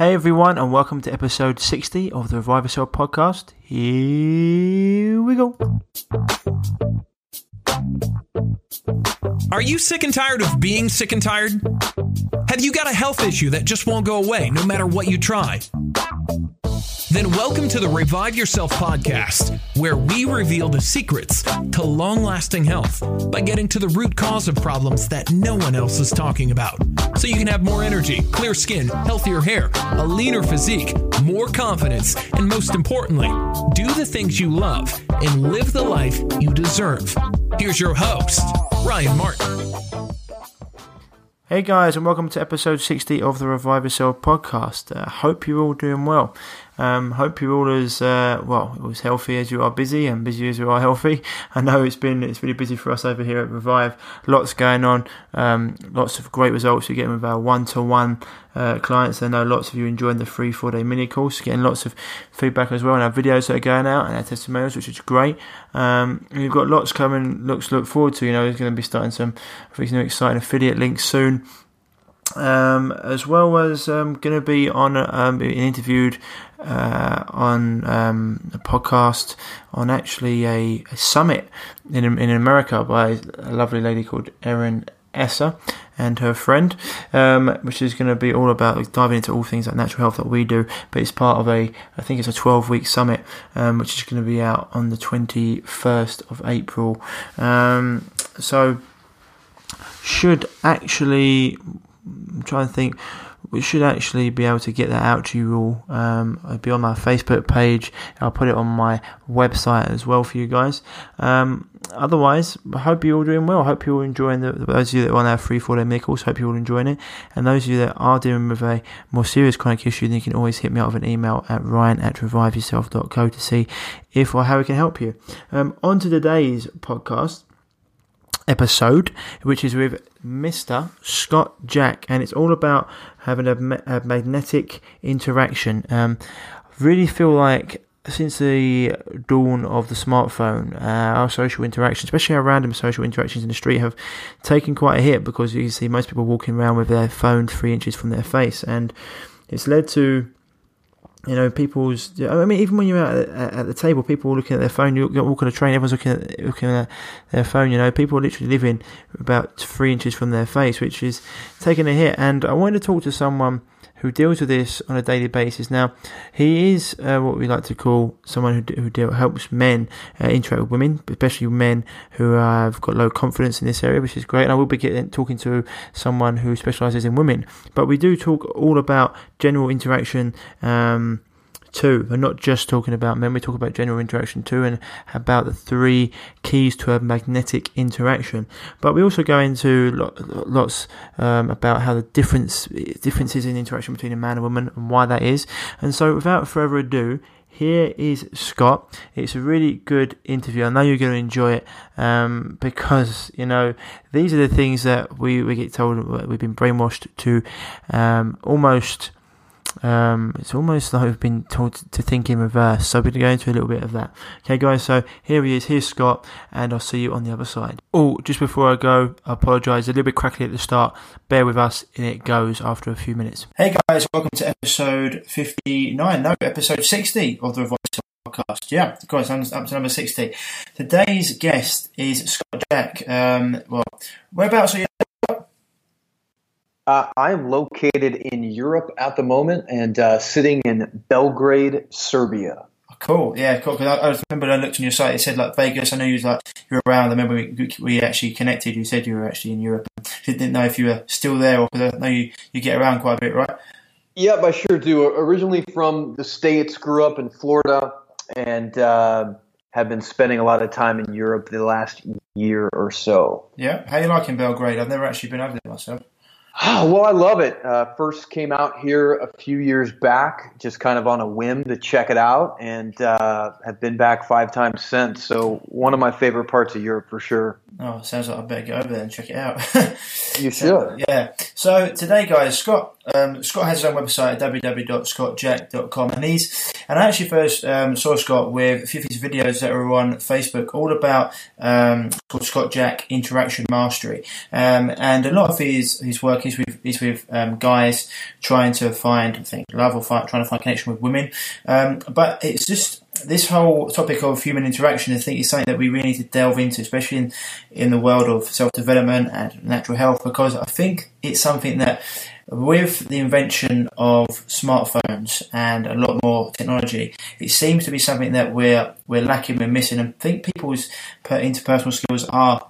Hey everyone, and welcome to episode 60 of the Revive Yourself podcast. Here we go. Are you sick and tired of being sick and tired? Have you got a health issue that just won't go away no matter what you try? Then welcome to the Revive Yourself podcast, where we reveal the secrets to long lasting health by getting to the root cause of problems that no one else is talking about. So you can have more energy, clear skin, healthier hair, a leaner physique, more confidence, and most importantly, do the things you love and live the life you deserve. Here's your host, Ryan Martin. Hey guys, and welcome to episode 60 of the Revive Yourself podcast. Uh, hope you're all doing well. Um, hope you're all as uh, well as healthy as you are busy, and busy as you are healthy. I know it's been it's really busy for us over here at Revive. Lots going on, um, lots of great results we're getting with our one-to-one uh, clients. I know lots of you enjoying the free four-day mini course, getting lots of feedback as well, and our videos that are going out and our testimonials, which is great. Um, we've got lots coming, looks look forward to. You know, there's going to be starting some, some exciting affiliate links soon. Um, as well as um, going to be on um, interviewed uh, on um, a podcast on actually a, a, summit in in America by a lovely lady called Erin Esser and her friend, um, which is going to be all about diving into all things like natural health that we do. But it's part of a, I think it's a 12 week summit, um, which is going to be out on the 21st of April. so should actually I'm trying to think. We should actually be able to get that out to you all. Um, it'll be on my Facebook page. I'll put it on my website as well for you guys. Um, otherwise, I hope you're all doing well. I hope you're all enjoying the, those of you that are on our free four day medicals. Hope you're all enjoying it. And those of you that are dealing with a more serious chronic issue, then you can always hit me up with an email at ryan at reviveyourself.co to see if or how we can help you. Um, on to today's podcast episode, which is with Mr. Scott Jack, and it's all about having a, a magnetic interaction. Um, really feel like since the dawn of the smartphone, uh, our social interactions, especially our random social interactions in the street, have taken quite a hit because you see most people walking around with their phone three inches from their face, and it's led to you know, people's. I mean, even when you're out at, at the table, people are looking at their phone. You walk on a train, everyone's looking at looking at their phone. You know, people are literally living about three inches from their face, which is taking a hit. And I wanted to talk to someone who deals with this on a daily basis. Now, he is uh, what we like to call someone who, who deal, helps men uh, interact with women, especially men who have got low confidence in this area, which is great. And I will be getting, talking to someone who specialises in women. But we do talk all about general interaction. Um, too. We're not just talking about men, we talk about general interaction too and about the three keys to a magnetic interaction. But we also go into lots um, about how the difference differences in interaction between a man and woman and why that is. And so without further ado, here is Scott. It's a really good interview. I know you're going to enjoy it um, because you know these are the things that we, we get told we've been brainwashed to um, almost um, it's almost like we've been told to think in reverse. So we're going to go into a little bit of that. Okay, guys. So here he is. Here's Scott, and I'll see you on the other side. Oh, just before I go, I apologise. A little bit crackly at the start. Bear with us, and it goes after a few minutes. Hey guys, welcome to episode fifty-nine. No, episode sixty of the Revive podcast. Yeah, guys, I'm up to number sixty. Today's guest is Scott Jack. Um, well, whereabouts are you? Uh, I'm located in Europe at the moment and uh, sitting in Belgrade, Serbia. Cool, yeah, cool. Because I, I, remember I looked on your site. It said like Vegas. I know you was like you were around. I remember we, we actually connected. You said you were actually in Europe. I didn't know if you were still there, or because I know you, you get around quite a bit, right? Yep, I sure do. Originally from the states, grew up in Florida, and uh, have been spending a lot of time in Europe the last year or so. Yeah, how you liking Belgrade? I've never actually been over there myself. Oh, well, I love it. Uh, first came out here a few years back, just kind of on a whim to check it out, and uh, have been back five times since. So one of my favorite parts of Europe for sure. Oh, sounds like I better go over there and check it out. you should. yeah. So today, guys, Scott um, Scott has his own website at www.scottjack.com, and he's and I actually first um, saw Scott with a few of his videos that are on Facebook, all about um, called Scott Jack Interaction Mastery, um, and a lot of his his work is with is with um, guys trying to find I think love or trying to find connection with women, um, but it's just this whole topic of human interaction, I think, is something that we really need to delve into, especially in, in the world of self development and natural health, because I think it's something that, with the invention of smartphones and a lot more technology, it seems to be something that we're we're lacking, we're missing. And I think people's interpersonal skills are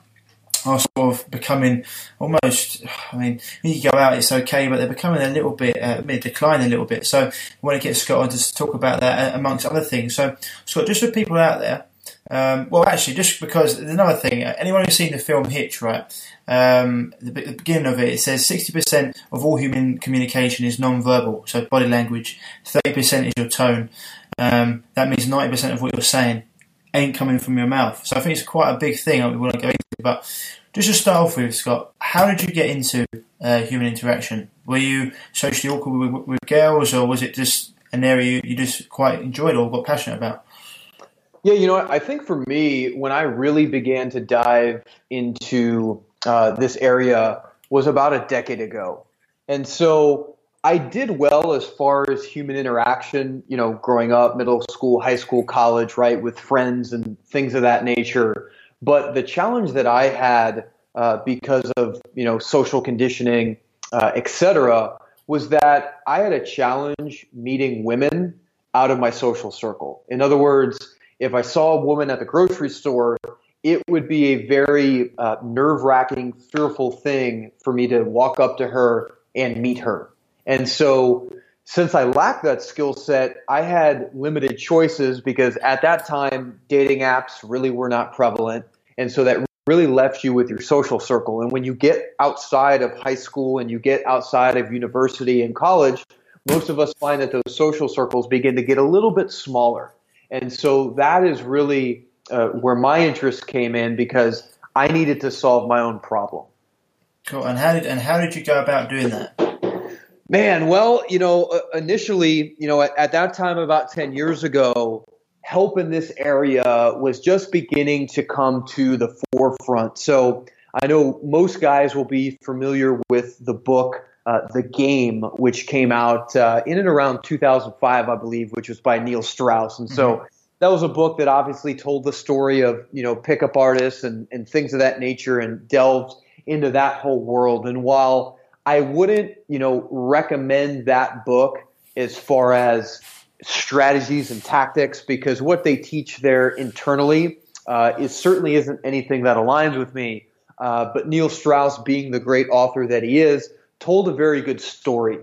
are sort of becoming almost. I mean, when you go out, it's okay, but they're becoming a little bit, uh, decline a little bit. So I want to get Scott on to talk about that uh, amongst other things. So Scott, just for people out there. Um, well, actually, just because there's another thing. Uh, anyone who's seen the film Hitch, right? Um, the, the, beginning of it, it says 60% of all human communication is non-verbal, so body language. 30% is your tone. Um, that means 90% of what you're saying ain't coming from your mouth. So I think it's quite a big thing we want to go into. But just to start off with, Scott, how did you get into uh, human interaction? Were you socially awkward with, with, girls, or was it just an area you, you just quite enjoyed or got passionate about? Yeah, you know, I think for me, when I really began to dive into uh, this area was about a decade ago. And so I did well as far as human interaction, you know, growing up, middle school, high school, college, right, with friends and things of that nature. But the challenge that I had uh, because of, you know, social conditioning, uh, et cetera, was that I had a challenge meeting women out of my social circle. In other words, if I saw a woman at the grocery store, it would be a very uh, nerve wracking, fearful thing for me to walk up to her and meet her. And so, since I lacked that skill set, I had limited choices because at that time, dating apps really were not prevalent. And so that really left you with your social circle. And when you get outside of high school and you get outside of university and college, most of us find that those social circles begin to get a little bit smaller. And so that is really uh, where my interest came in because I needed to solve my own problem. Cool. And how did and how did you go about doing that? Man, well, you know, uh, initially, you know, at, at, that time, about 10 years ago, help in this area was just beginning to come to the forefront. So I know most guys will be familiar with the book, uh, The Game, which came out uh, in and around 2005, I believe, which was by Neil Strauss. And so mm-hmm. that was a book that obviously told the story of, you know, pickup artists and, and things of that nature and delved into that whole world. And while I wouldn't, you know, recommend that book as far as strategies and tactics because what they teach there internally uh, is certainly isn't anything that aligns with me. Uh, but Neil Strauss, being the great author that he is, told a very good story.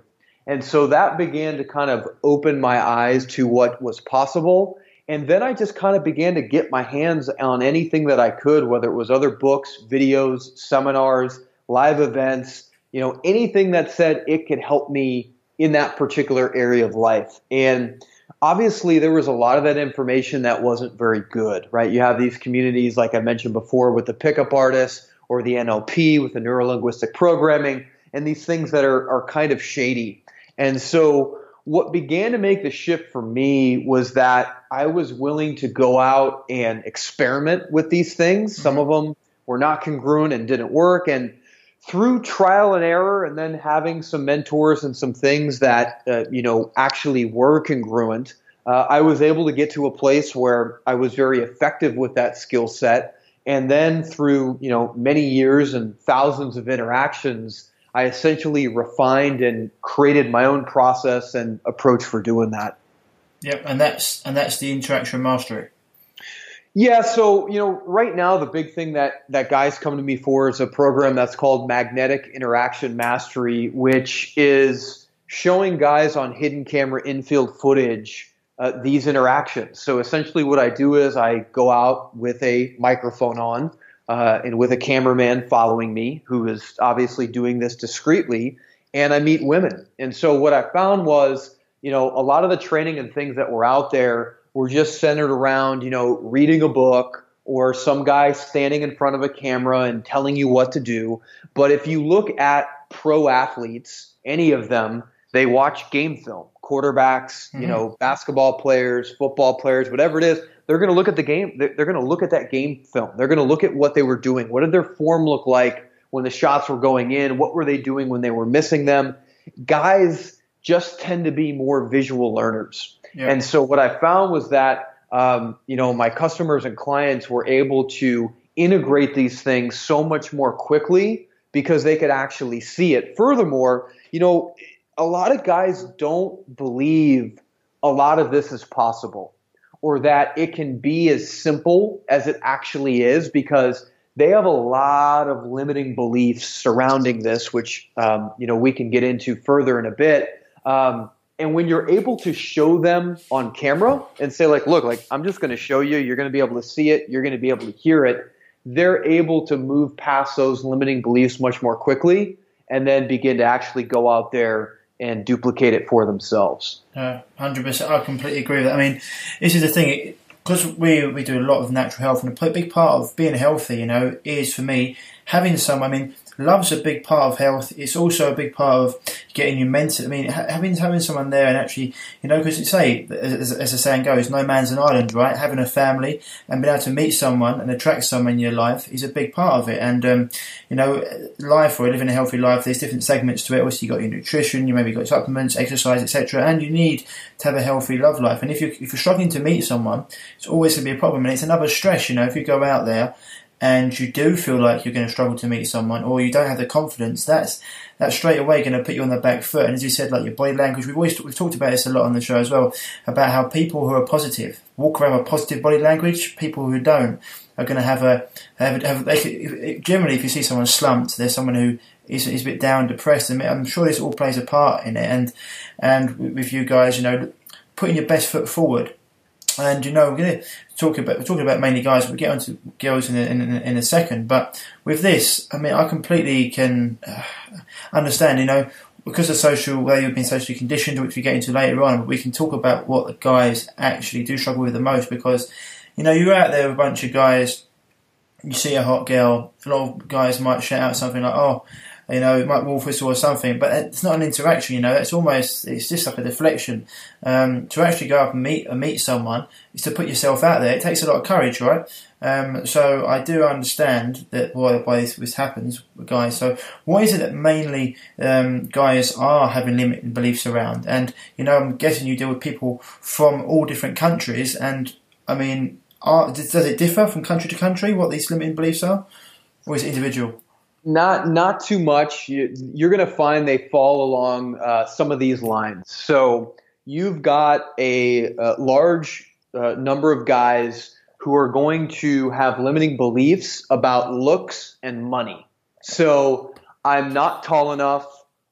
And so that began to kind of open my eyes to what was possible. And then I just kind of began to get my hands on anything that I could, whether it was other books, videos, seminars, live events, you know, anything that said it could help me in that particular area of life. And obviously, there was a lot of that information that wasn't very good, right? You have these communities, like I mentioned before, with the pickup artists or the NLP with the neurolinguistic programming, and these things that are, are kind of shady. And so, what began to make the shift for me was that I was willing to go out and experiment with these things. Mm-hmm. Some of them were not congruent and didn't work. And through trial and error and then having some mentors and some things that uh, you know actually were congruent uh, i was able to get to a place where i was very effective with that skill set. And then through you know many years and thousands of interactions i essentially refined and created my own process and approach for doing that. Yep and that's and that's the interaction mastery yeah, so you know, right now the big thing that that guys come to me for is a program that's called Magnetic Interaction Mastery, which is showing guys on hidden camera infield footage uh, these interactions. So essentially, what I do is I go out with a microphone on uh, and with a cameraman following me, who is obviously doing this discreetly, and I meet women. And so what I found was, you know, a lot of the training and things that were out there were just centered around, you know, reading a book or some guy standing in front of a camera and telling you what to do. But if you look at pro athletes, any of them, they watch game film. Quarterbacks, mm-hmm. you know, basketball players, football players, whatever it is, they're going to look at the game. They're, they're going to look at that game film. They're going to look at what they were doing. What did their form look like when the shots were going in? What were they doing when they were missing them? Guys just tend to be more visual learners. Yeah. And so what I found was that um, you know, my customers and clients were able to integrate these things so much more quickly because they could actually see it. Furthermore, you know, a lot of guys don't believe a lot of this is possible or that it can be as simple as it actually is because they have a lot of limiting beliefs surrounding this, which um, you know we can get into further in a bit. Um, and when you're able to show them on camera and say, like, look, like, I'm just going to show you, you're going to be able to see it, you're going to be able to hear it, they're able to move past those limiting beliefs much more quickly and then begin to actually go out there and duplicate it for themselves. Uh, 100%. I completely agree with that. I mean, this is the thing. Because we, we do a lot of natural health, and a big part of being healthy, you know, is for me having some. I mean, love's a big part of health. It's also a big part of getting you mental. I mean, having having someone there and actually, you know, because you say, as, as the saying goes, no man's an island, right? Having a family and being able to meet someone and attract someone in your life is a big part of it. And um, you know, life or living a healthy life, there's different segments to it. Obviously, you got your nutrition, you maybe got supplements, exercise, etc. And you need to have a healthy love life. And if you if you're struggling to meet someone, it's always going to be a problem. And it's another stress, you know, if you go out there and you do feel like you're going to struggle to meet someone or you don't have the confidence, that's that's straight away going to put you on the back foot. And as you said, like your body language, we've always we've talked about this a lot on the show as well about how people who are positive walk around with positive body language. People who don't are going to have a have, a, have generally if you see someone slumped, there's someone who is, is a bit down, depressed. and I'm sure this all plays a part in it. And and with you guys, you know, putting your best foot forward and you know, we're going to talk about we're talking about mainly guys. We'll get onto girls in a, in, in a second. But with this, I mean, I completely can uh, understand. You know, because of social where you've been socially conditioned, which we get into later on. We can talk about what the guys actually do struggle with the most because you know you're out there with a bunch of guys. You see a hot girl. A lot of guys might shout out something like, "Oh." You know, it might wolf whistle or something, but it's not an interaction, you know, it's almost, it's just like a deflection. Um, to actually go up and meet, and meet someone is to put yourself out there. It takes a lot of courage, right? Um, so I do understand that why, why this, this, happens, guys. So what is it that mainly um, guys are having limiting beliefs around? And, you know, I'm guessing you deal with people from all different countries, and I mean, are, does it differ from country to country what these limiting beliefs are? Or is it individual? Not not too much. You, are going to find they fall along uh, some of these lines. So you've got a, a large uh, number of guys who are going to have limiting beliefs about looks and money. So I'm not tall enough,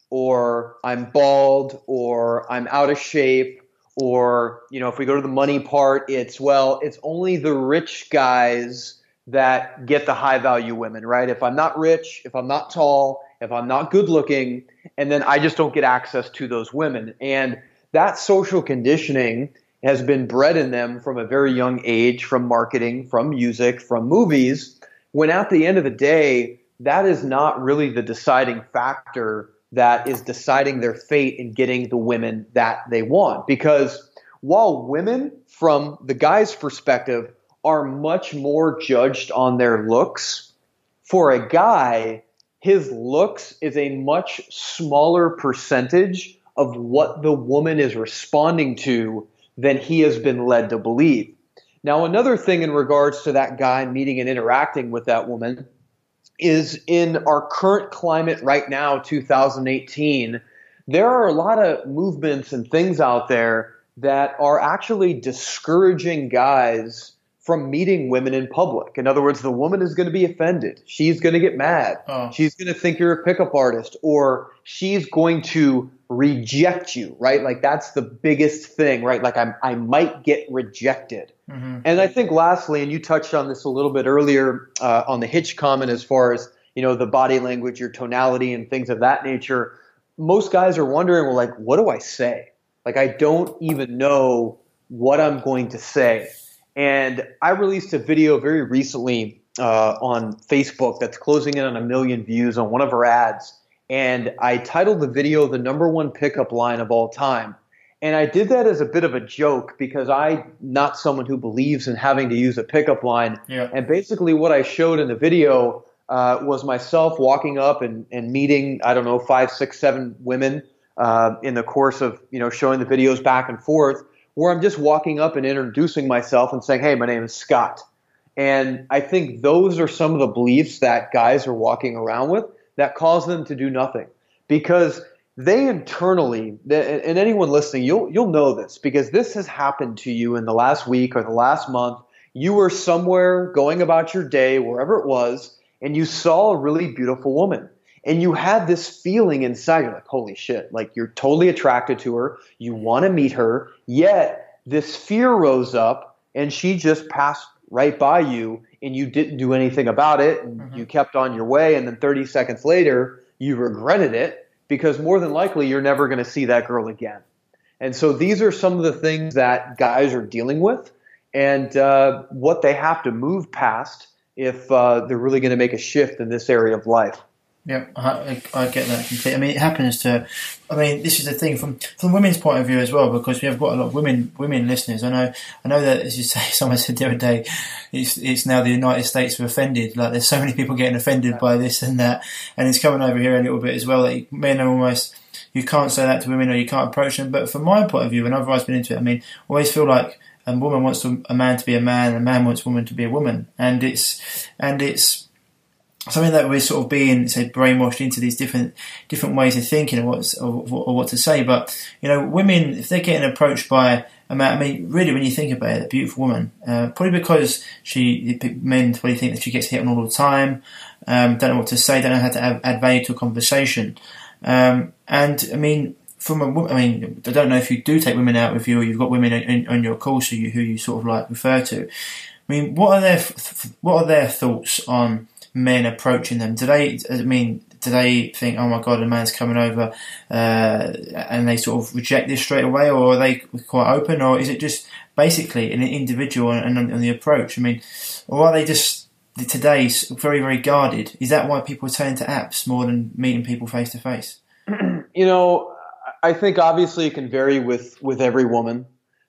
or I'm bald, or I'm out of shape, or you know, if we go to the money part, it's well, it's only the rich guys that get the high value women, right? If I'm not rich, if I'm not tall, if I'm not good looking, and then I just don't get access to those women. And that social conditioning has been bred in them from a very young age, from marketing, from music, from movies, when at the end of the day, that is not really the deciding factor that is deciding their fate in getting the women that they want. Because while women, from the guy's perspective, are much more judged on their looks. For a guy, his looks is a much smaller percentage of what the woman is responding to than he has been led to believe. Now, another thing in regards to that guy meeting and interacting with that woman is in our current climate right now, 2018, there are a lot of movements and things out there that are actually discouraging guys from meeting women in public. In other words, the woman is going to be offended. She's going to get mad. Oh. She's going to think you're a pickup artist, or she's going to reject you, right? Like that's the biggest thing, right? Like I'm, I might get rejected. Mm-hmm. And I think lastly, and you touched on this a little bit earlier uh, on the Hitch comment as far as, you know, the body language, your tonality and things of that nature. Most guys are wondering, well, like, what do I say? Like, I don't even know what I'm going to say. And I released a video very recently uh, on Facebook that's closing in on a million views on one of her ads. And I titled the video the number one pickup line of all time. And I did that as a bit of a joke because I'm not someone who believes in having to use a pickup line. Yeah. And basically, what I showed in the video uh, was myself walking up and, and meeting, I don't know, five, six, seven women uh, in the course of you know showing the videos back and forth, where I'm just walking up and introducing myself and saying, "Hey, my name is Scott." And I think those are some of the beliefs that guys are walking around with that cause them to do nothing. Because they internally and anyone listening you'll you'll know this because this has happened to you in the last week or the last month. You were somewhere going about your day wherever it was and you saw a really beautiful woman and you had this feeling inside. You're like holy shit. Like you're totally attracted to her. You want to meet her. Yet this fear rose up and she just passed right by you and you didn't do anything about it. And mm-hmm. you kept on your way. And then 30 seconds later you regretted it because more than likely you're never going to see that girl again. And so these are some of the things that guys are dealing with and uh, what they have to move past if uh, they're really going to make a shift in this area of life yeah, I, I, get that completely. I mean, it happens to. I mean, this is the thing from from women's point of view as well, because we have got a lot of women women listeners. I know, I know that as you say, someone said the other day, it's it's now the United States of offended. Like, there's so many people getting offended by this and that, and it's coming over here a little bit as well. That men are almost you can't say that to women or you can't approach them. But from my point of view, whenever I've always been into it, I mean, I always feel like a woman wants a man to be a man, and a man wants a woman to be a woman, and it's and it's something that we're sort of being say brainwashed into these different different ways of thinking or what or, or, what to say. But you know, women if they're getting approached by a man, I mean, really, when you think about it, a beautiful woman, uh, probably because she men probably think that she gets hit on all the time, um, don't know what to say, don't know how to add, add value to a conversation, um, and I mean. From a, I mean, I don't know if you do take women out with you, or you've got women in, on your course who you, who you sort of like refer to. I mean, what are their what are their thoughts on men approaching them? Do they, I mean, do they think, oh my god, a man's coming over, uh, and they sort of reject this straight away, or are they quite open, or is it just basically an individual and, and, and the approach? I mean, or are they just today very very guarded? Is that why people turn to apps more than meeting people face to face? You know, I think obviously it can vary with with every woman,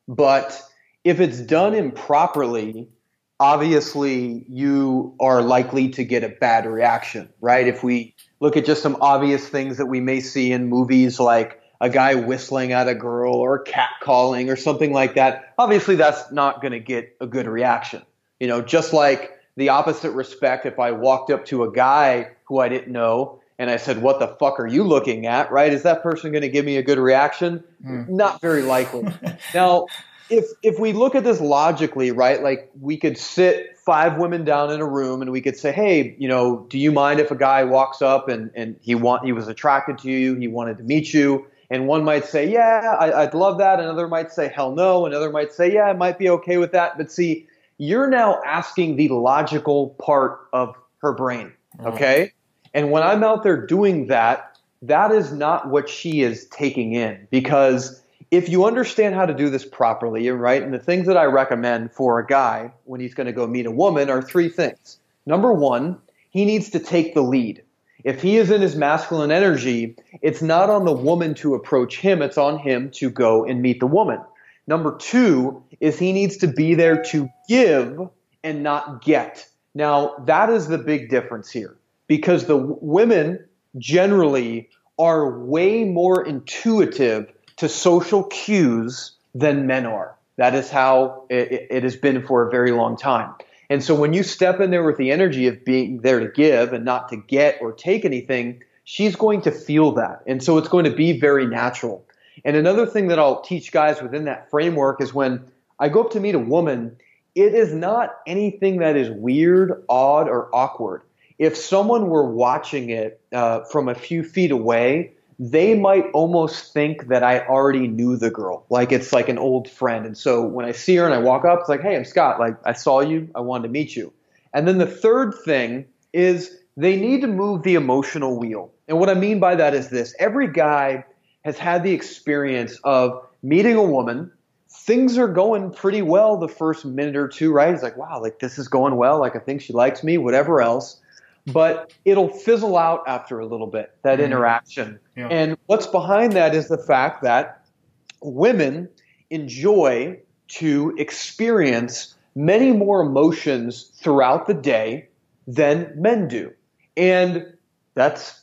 but if it's done improperly, obviously you are likely to get a bad reaction, right? If we look at just some obvious things that we may see in movies like a guy whistling at a girl or cat calling or something like that, obviously that's not going to get a good reaction. You know, just like the opposite respect, if I walked up to a guy who I didn't know and I said, What the fuck are you looking at? Right? Is that person going to give me a good reaction? Mm. Not very likely. now, if if we look at this logically, right? Like we could sit five women down in a room and we could say, "Hey, you know, do you mind if a guy walks up and and he want he was attracted to you, he wanted to meet you?" And one might say, "Yeah, I, would love that." Another might say, "Hell no." Another might say, "Yeah, I might be okay with that." But see, you're now asking the logical part of her brain, mm-hmm. okay? And when I'm out there doing that, that is not what she is taking in because if you understand how to do this properly, right, and the things that I recommend for a guy when he's going to go meet a woman are three things. Number one, he needs to take the lead. If he is in his masculine energy, it's not on the woman to approach him, it's on him to go and meet the woman. Number two is he needs to be there to give and not get. Now, that is the big difference here because the women generally are way more intuitive to social cues than men are. That is how it, it, has been for a very long time. And so when you step in there with the energy of being there to give and not to get or take anything, she's going to feel that. And so it's going to be very natural. And another thing that I'll teach guys within that framework is when I go up to meet a woman, it is not anything that is weird, odd, or awkward. If someone were watching it uh, from a few feet away, they might almost think that I already knew the girl. Like it's like an old friend. And so when I see her and I walk up, it's like, hey, I'm Scott. Like I saw you. I wanted to meet you. And then the third thing is they need to move the emotional wheel. And what I mean by that is this every guy has had the experience of meeting a woman, things are going pretty well the first minute or two, right? It's like, wow, like this is going well. Like I think she likes me, whatever else. But it'll fizzle out after a little bit, that mm-hmm. interaction. Yeah. And what's behind that is the fact that women enjoy to experience many more emotions throughout the day than men do. And that's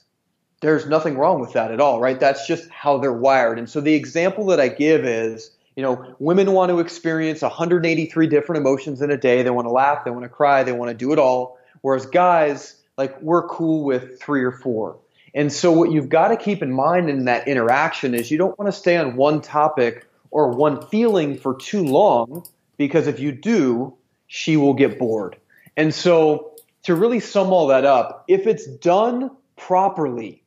there's nothing wrong with that at all, right? That's just how they're wired. And so the example that I give is, you know, women want to experience 183 different emotions in a day. They want to laugh, they want to cry, they want to do it all. Whereas guys, like we're cool with three or four. And so what you've got to keep in mind in that interaction is you don't want to stay on one topic or one feeling for too long because if you do, she will get bored. And so to really sum all that up, if it's done properly,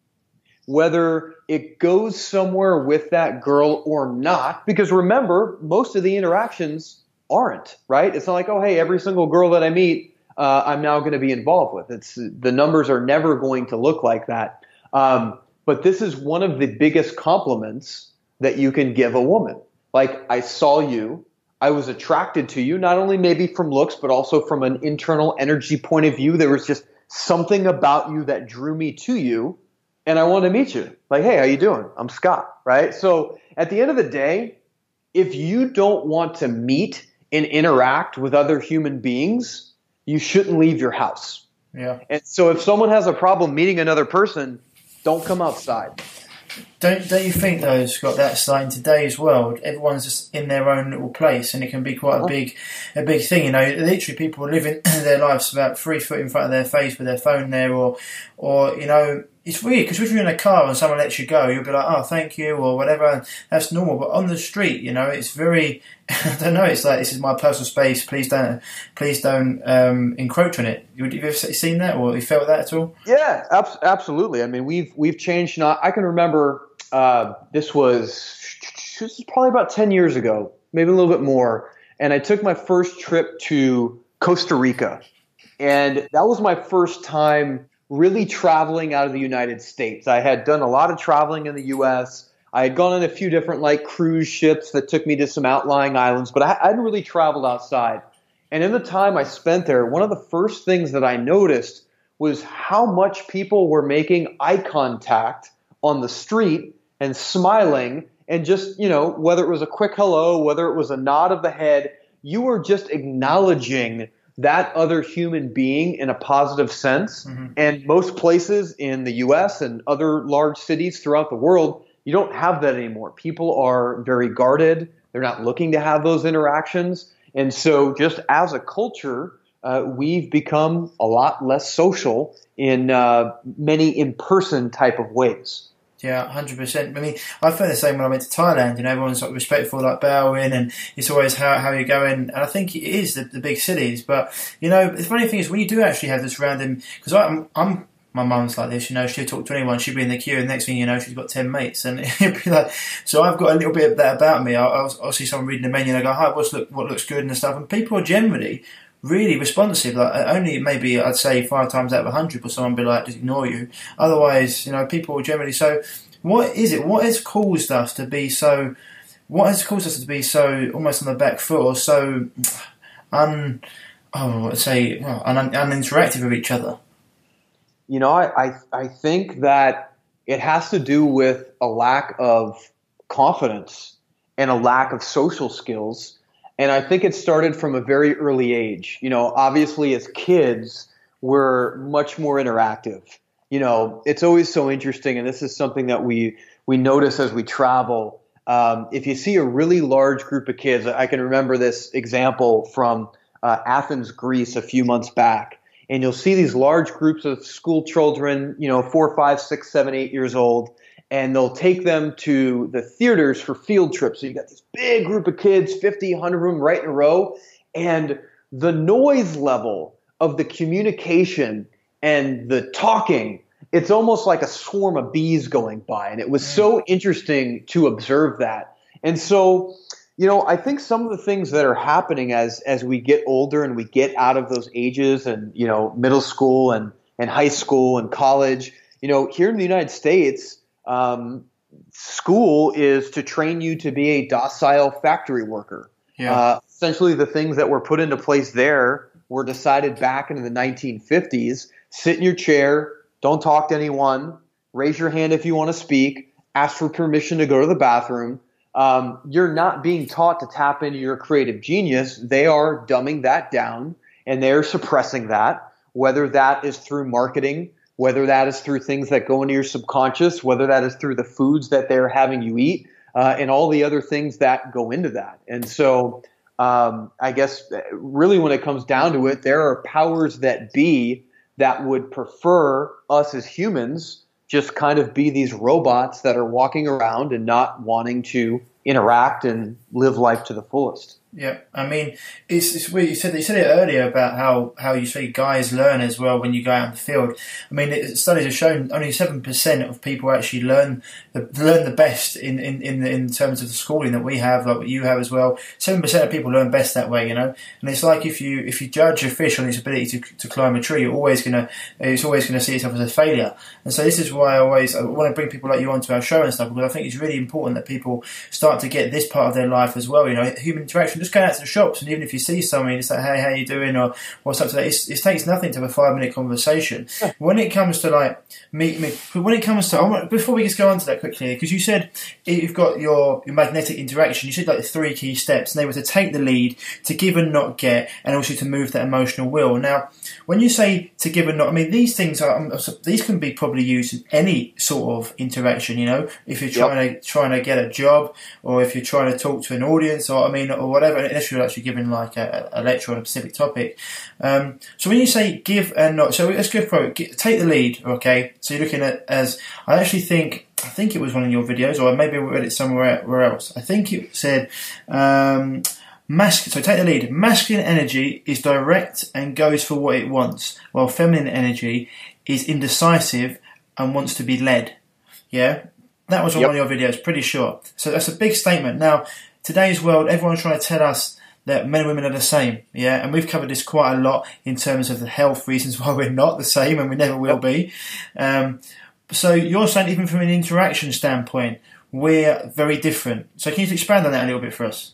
whether it goes somewhere with that girl or not. Because remember, most of the interactions aren't, right? It's not like, oh, hey, every single girl that I meet, uh, I'm now going to be involved with. It's the numbers are never going to look like that. Um, but this is one of the biggest compliments that you can give a woman. Like, I saw you, I was attracted to you, not only maybe from looks, but also from an internal energy point of view. There was just something about you that drew me to you and I want to meet you. Like, hey, how you doing? I'm Scott, right? So at the end of the day, if you don't want to meet and interact with other human beings, you shouldn't leave your house. Yeah. And so if someone has a problem meeting another person, don't come outside. Don't don't you think though, Scott? That's like in today's world, everyone's just in their own little place, and it can be quite a big, a big thing. You know, literally people are living their lives about three foot in front of their face with their phone there, or, or you know, it's weird because if you're in a car and someone lets you go, you'll be like, "Oh, thank you," or whatever. That's normal. But on the street, you know, it's very. I don't know. It's like this is my personal space. Please don't, please don't um, encroach on it. Have you ever seen that or you felt that at all? Yeah, ab- absolutely. I mean, we've we've changed. Not. I can remember uh, this was this was probably about ten years ago, maybe a little bit more. And I took my first trip to Costa Rica, and that was my first time really traveling out of the United States. I had done a lot of traveling in the U.S. I had gone on a few different like cruise ships that took me to some outlying islands, but I hadn't really traveled outside. And in the time I spent there, one of the first things that I noticed was how much people were making eye contact on the street and smiling and just, you know, whether it was a quick hello, whether it was a nod of the head, you were just acknowledging that other human being in a positive sense. Mm-hmm. And most places in the US and other large cities throughout the world, you don't have that anymore. People are very guarded, they're not looking to have those interactions. And so, just as a culture, uh, we've become a lot less social in uh, many in person type of ways. Yeah, hundred percent. I mean, I felt the same when I went to Thailand. You know, everyone's like respectful, like bowing, and it's always how how you're going. And I think it is the, the big cities. But you know, the funny thing is when you do actually have this random, because I'm I'm my mum's like this, you know, she'll talk to anyone, she'll be in the queue, and next thing you know, she's got 10 mates. And it'd be like, so I've got a little bit of that about me. I'll, I'll, I'll see someone reading the menu and I go, hi, what's look, what looks good and stuff. And people are generally really responsive. Like uh, only maybe I'd say five times out of a hundred will someone be like, just ignore you. Otherwise, you know, people generally, so what is it? What has caused us to be so? What has caused us to be so almost on the back foot or so un? Oh, I'd say well, un, uninteractive with each other. You know, I, I I think that it has to do with a lack of confidence and a lack of social skills. And I think it started from a very early age. You know, obviously as kids, we're much more interactive you know, it's always so interesting, and this is something that we we notice as we travel. Um, if you see a really large group of kids, I can remember this example from uh, Athens, Greece, a few months back, and you'll see these large groups of school children, you know, four, five, six, seven, eight years old, and they'll take them to the theaters for field trips. So you got this big group of kids, 50, 100 of them right in a row, and the noise level of the communication and the talking, it's almost like a swarm of bees going by. And it was so mm. interesting to observe that. And so, you know, I think some of the things that are happening as as we get older and we get out of those ages and, you know, middle school and, and high school and college, you know, here in the United States, um, school is to train you to be a docile factory worker. Yeah. Uh, essentially, the things that were put into place there were decided back in the 1950s. Sit in your chair, don't talk to anyone, raise your hand if you want to speak, ask for permission to go to the bathroom. Um, you're not being taught to tap into your creative genius. They are dumbing that down and they're suppressing that, whether that is through marketing, whether that is through things that go into your subconscious, whether that is through the foods that they're having you eat, uh, and all the other things that go into that. And so, um, I guess really when it comes down to it, there are powers that be that would prefer us as humans just kind of be these robots that are walking around and not wanting to interact and live life to the fullest. Yeah, I mean, it's, it's weird. You said you said it earlier about how, how you say guys learn as well when you go out in the field. I mean, it, studies have shown only seven percent of people actually learn the learn the best in in in, in terms of the schooling that we have, like what you have as well. Seven percent of people learn best that way, you know. And it's like if you if you judge a fish on its ability to, to climb a tree, you're always gonna it's always gonna see itself as a failure. And so this is why I always I want to bring people like you onto our show and stuff because I think it's really important that people start to get this part of their life as well. You know, human interaction just going out to the shops, and even if you see someone, it's like, "Hey, how you doing?" or "What's up today?" It's, it takes nothing to have a five minute conversation. Yeah. When it comes to like meet me, when it comes to want, before we just go on to that quickly, because you said you've got your, your magnetic interaction. You said like the three key steps, and they were to take the lead, to give and not get, and also to move that emotional wheel. Now, when you say to give and not, I mean these things are um, these can be probably used in any sort of interaction. You know, if you're trying yep. to trying to get a job, or if you're trying to talk to an audience, or I mean, or whatever. Unless you're actually giving like a, a lecture on a specific topic. Um, so when you say give and not, so let's go it. Take the lead. Okay, so you're looking at as I actually think I think it was one of your videos, or maybe I read it somewhere else. I think it said. Um, Masculine, so take the lead. Masculine energy is direct and goes for what it wants, while feminine energy is indecisive and wants to be led. Yeah, that was on yep. one of your videos, pretty sure. So that's a big statement. Now, today's world, everyone's trying to tell us that men and women are the same. Yeah, and we've covered this quite a lot in terms of the health reasons why we're not the same and we never will be. Um, so you're saying even from an interaction standpoint, we're very different. So can you expand on that a little bit for us?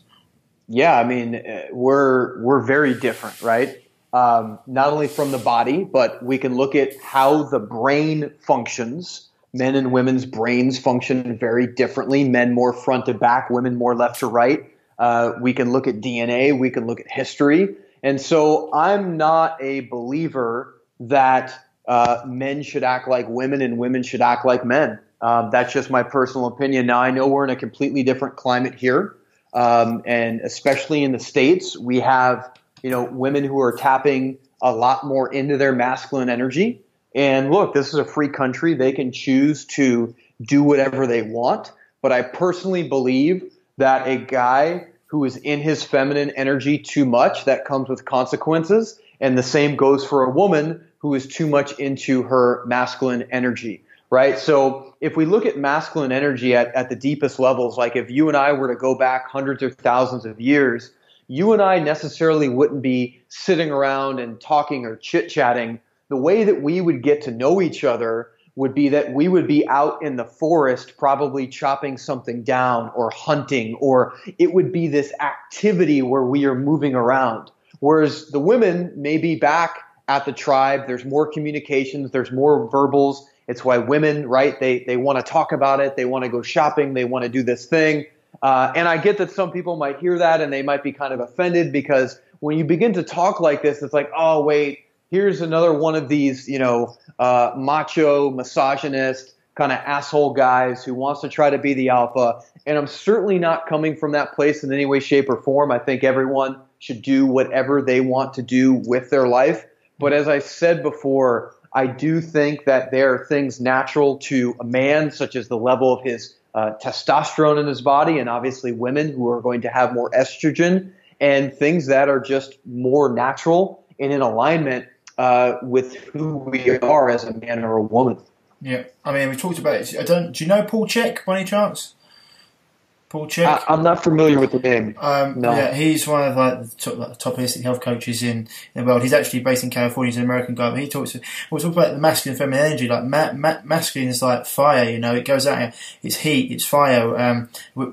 Yeah, I mean, uh, we're we're very different, right? Um, not only from the body, but we can look at how the brain functions. Men and women's brains function very differently. Men more front to back, women more left to right. Uh, we can look at DNA. We can look at history. And so I'm not a believer that uh, men should act like women and women should act like men. Uh, that's just my personal opinion. Now I know we're in a completely different climate here. Um, and especially in the states, we have you know women who are tapping a lot more into their masculine energy. And look, this is a free country; they can choose to do whatever they want. But I personally believe that a guy who is in his feminine energy too much, that comes with consequences. And the same goes for a woman who is too much into her masculine energy right? So if we look at masculine energy at, at the deepest levels, like if you and I were to go back hundreds or thousands of years, you and I necessarily wouldn't be sitting around and talking or chit chatting. The way that we would get to know each other would be that we would be out in the forest, probably chopping something down or hunting, or it would be this activity where we are moving around. Whereas the women may be back at the tribe, there's more communications, there's more verbals, it's why women, right? They they want to talk about it. They want to go shopping. They want to do this thing. Uh, and I get that some people might hear that and they might be kind of offended because when you begin to talk like this, it's like, oh wait, here's another one of these, you know, uh, macho, misogynist, kind of asshole guys who wants to try to be the alpha. And I'm certainly not coming from that place in any way, shape, or form. I think everyone should do whatever they want to do with their life. But as I said before, I do think that there are things natural to a man, such as the level of his uh, testosterone in his body, and obviously women who are going to have more estrogen, and things that are just more natural and in alignment uh, with who we are as a man or a woman. Yeah, I mean, we talked about it. I don't. Do you know Paul Chek by any chance? Paul Chek. I, am not familiar with the name. Um, no. Yeah, he's one of like, the top, like, top holistic health coaches in, in, the world. He's actually based in California. He's an American guy, but he talks. We talk about the masculine, feminine energy. Like ma- ma- masculine is like fire. You know, it goes out. It's heat. It's fire. Um,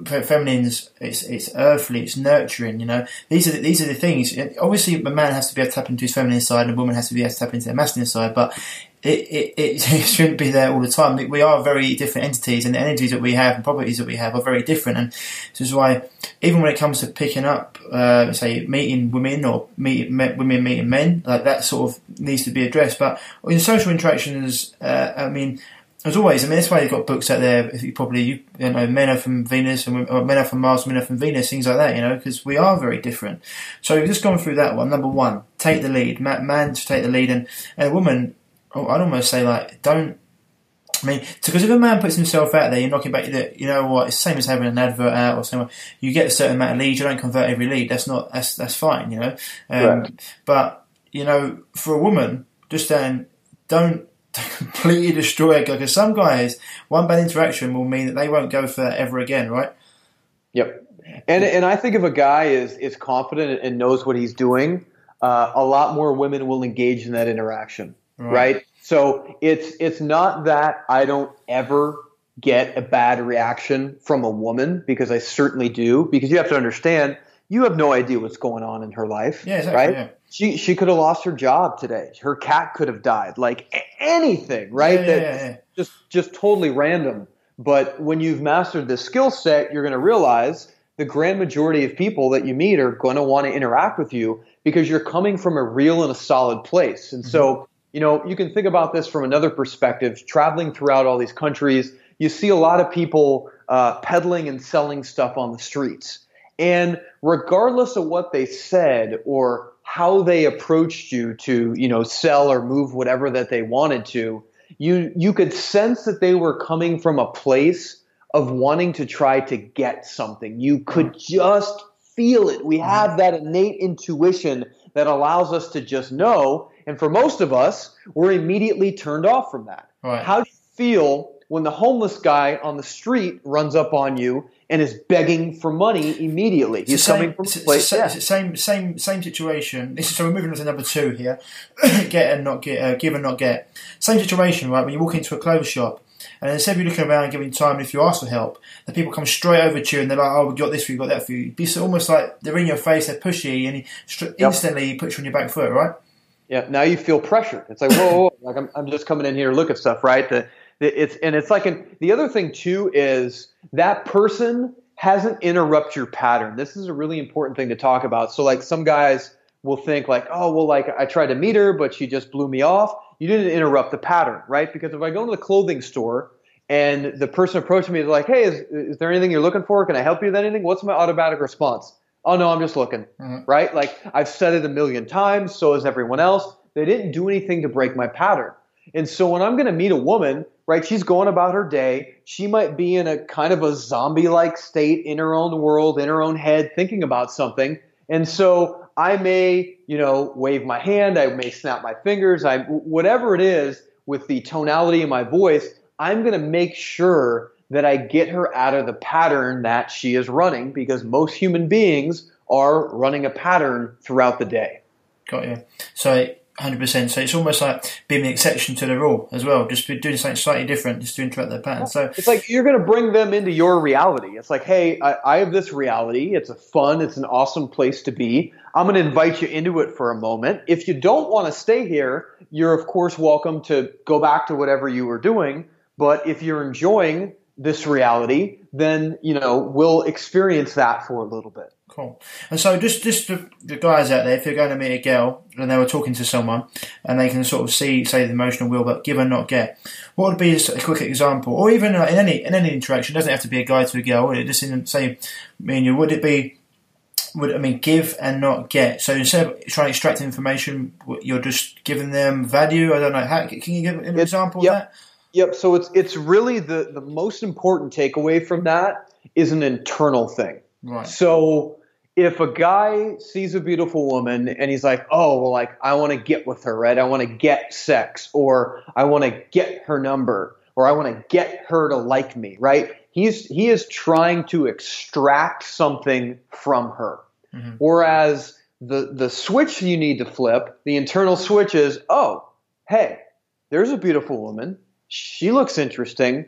feminine's it's it's earthly. It's nurturing. You know, these are the, these are the things. Obviously, a man has to be able to tap into his feminine side, and a woman has to be able to tap into their masculine side. But it, it, it, shouldn't be there all the time. We are very different entities, and the energies that we have and properties that we have are very different. And this is why, even when it comes to picking up, uh, say, meeting women or meet, women meeting men, like that sort of needs to be addressed. But in social interactions, uh, I mean, as always, I mean, that's why you've got books out there. If you probably, you, you know, men are from Venus and men are from Mars, women are from Venus, things like that, you know, because we are very different. So we've just gone through that one. Number one, take the lead. Man, man to take the lead, and, and a woman Oh, I'd almost say like don't. I mean, because if a man puts himself out there, you're knocking back. You know what? It's the same as having an advert out or something. You get a certain amount of leads. You don't convert every lead. That's not. That's that's fine. You know. Um, but you know, for a woman, just then don't completely destroy it because some guys, one bad interaction will mean that they won't go for that ever again, right? Yep. And and I think if a guy is is confident and knows what he's doing, uh, a lot more women will engage in that interaction right. right? So it's it's not that I don't ever get a bad reaction from a woman because I certainly do because you have to understand you have no idea what's going on in her life, yeah, exactly, right? Yeah. She she could have lost her job today. Her cat could have died. Like anything, right? Yeah, yeah, just just totally random. But when you've mastered this skill set, you're going to realize the grand majority of people that you meet are going to want to interact with you because you're coming from a real and a solid place. And mm-hmm. so you know, you can think about this from another perspective. Traveling throughout all these countries, you see a lot of people uh, peddling and selling stuff on the streets. And regardless of what they said or how they approached you to, you know, sell or move whatever that they wanted to, you you could sense that they were coming from a place of wanting to try to get something. You could just feel it. We have that innate intuition that allows us to just know and for most of us, we're immediately turned off from that. Right. How do you feel when the homeless guy on the street runs up on you and is begging for money immediately? He's same, coming from it's, place. The same, same, same situation. This is so we're moving on to number two here. get and not get, uh, give and not get. Same situation, right? When you walk into a clothes shop. And instead of you looking around and giving time, and if you ask for help, the people come straight over to you and they're like, "Oh, we got this for you, got that for you." It's almost like they're in your face, they're pushy, and he, yep. instantly he puts you on your back foot, right? Yeah, now you feel pressure. It's like, whoa, whoa like I'm, I'm just coming in here look at stuff, right? The, the, it's and it's like, an, the other thing too is that person hasn't interrupt your pattern. This is a really important thing to talk about. So like some guys will think like, oh, well, like I tried to meet her, but she just blew me off. You didn't interrupt the pattern, right? Because if I go to the clothing store and the person approaches me is like, hey, is, is there anything you're looking for? Can I help you with anything? What's my automatic response? Oh no, I'm just looking. Mm-hmm. Right? Like I've said it a million times, so has everyone else. They didn't do anything to break my pattern. And so when I'm going to meet a woman, right, she's going about her day. She might be in a kind of a zombie like state in her own world, in her own head, thinking about something. And so I may, you know, wave my hand, I may snap my fingers, I whatever it is with the tonality of my voice, I'm going to make sure that I get her out of the pattern that she is running because most human beings are running a pattern throughout the day. Got you. So, 100%. So it's almost like being the exception to the rule as well, just doing something slightly different just to interrupt their pattern. So it's like you're going to bring them into your reality. It's like, hey, I, I have this reality. It's a fun, it's an awesome place to be. I'm going to invite you into it for a moment. If you don't want to stay here, you're of course welcome to go back to whatever you were doing. But if you're enjoying this reality, then you know we'll experience that for a little bit. Cool. And so, just just the, the, guys out there, if you're going to meet a girl and they were talking to someone, and they can sort of see, say, the emotional wheel, but give and not get, what would be a quick example, or even uh, in any in any interaction? It doesn't have to be a guy to a girl. Would it just in say, mean, you would it be? Would I mean give and not get? So instead of trying to extract information, you're just giving them value. I don't know. How, can you give an example yep. of that? Yep. So it's it's really the the most important takeaway from that is an internal thing. Right. So if a guy sees a beautiful woman and he's like, "Oh, well, like I want to get with her, right? I want to get sex, or I want to get her number, or I want to get her to like me," right? He's he is trying to extract something from her. Mm-hmm. Whereas the the switch you need to flip, the internal switch is, oh, hey, there's a beautiful woman. She looks interesting.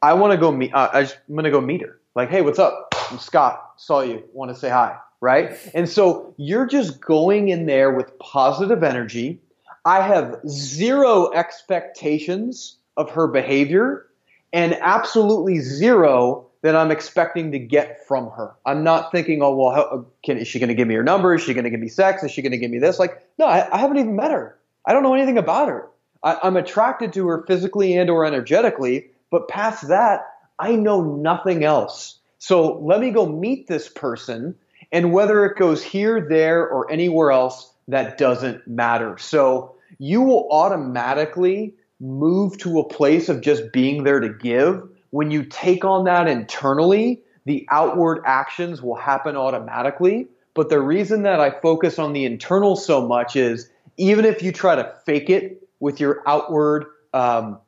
I want to go meet. Uh, I am going to go meet her. Like, hey, what's up? I'm Scott. Saw you. Want to say hi, right? And so you're just going in there with positive energy. I have zero expectations of her behavior and absolutely zero that I'm expecting to get from her. I'm not thinking, oh, well, how, can, is she going to give me her number? Is she going to give me sex? Is she going to give me this? Like, no, I, I, haven't even met her. I don't know anything about her. I, I'm attracted to her physically and or energetically, but past that, I know nothing else. So let me go meet this person, and whether it goes here, there, or anywhere else, that doesn't matter. So you will automatically move to a place of just being there to give. When you take on that internally, the outward actions will happen automatically. But the reason that I focus on the internal so much is even if you try to fake it with your outward um,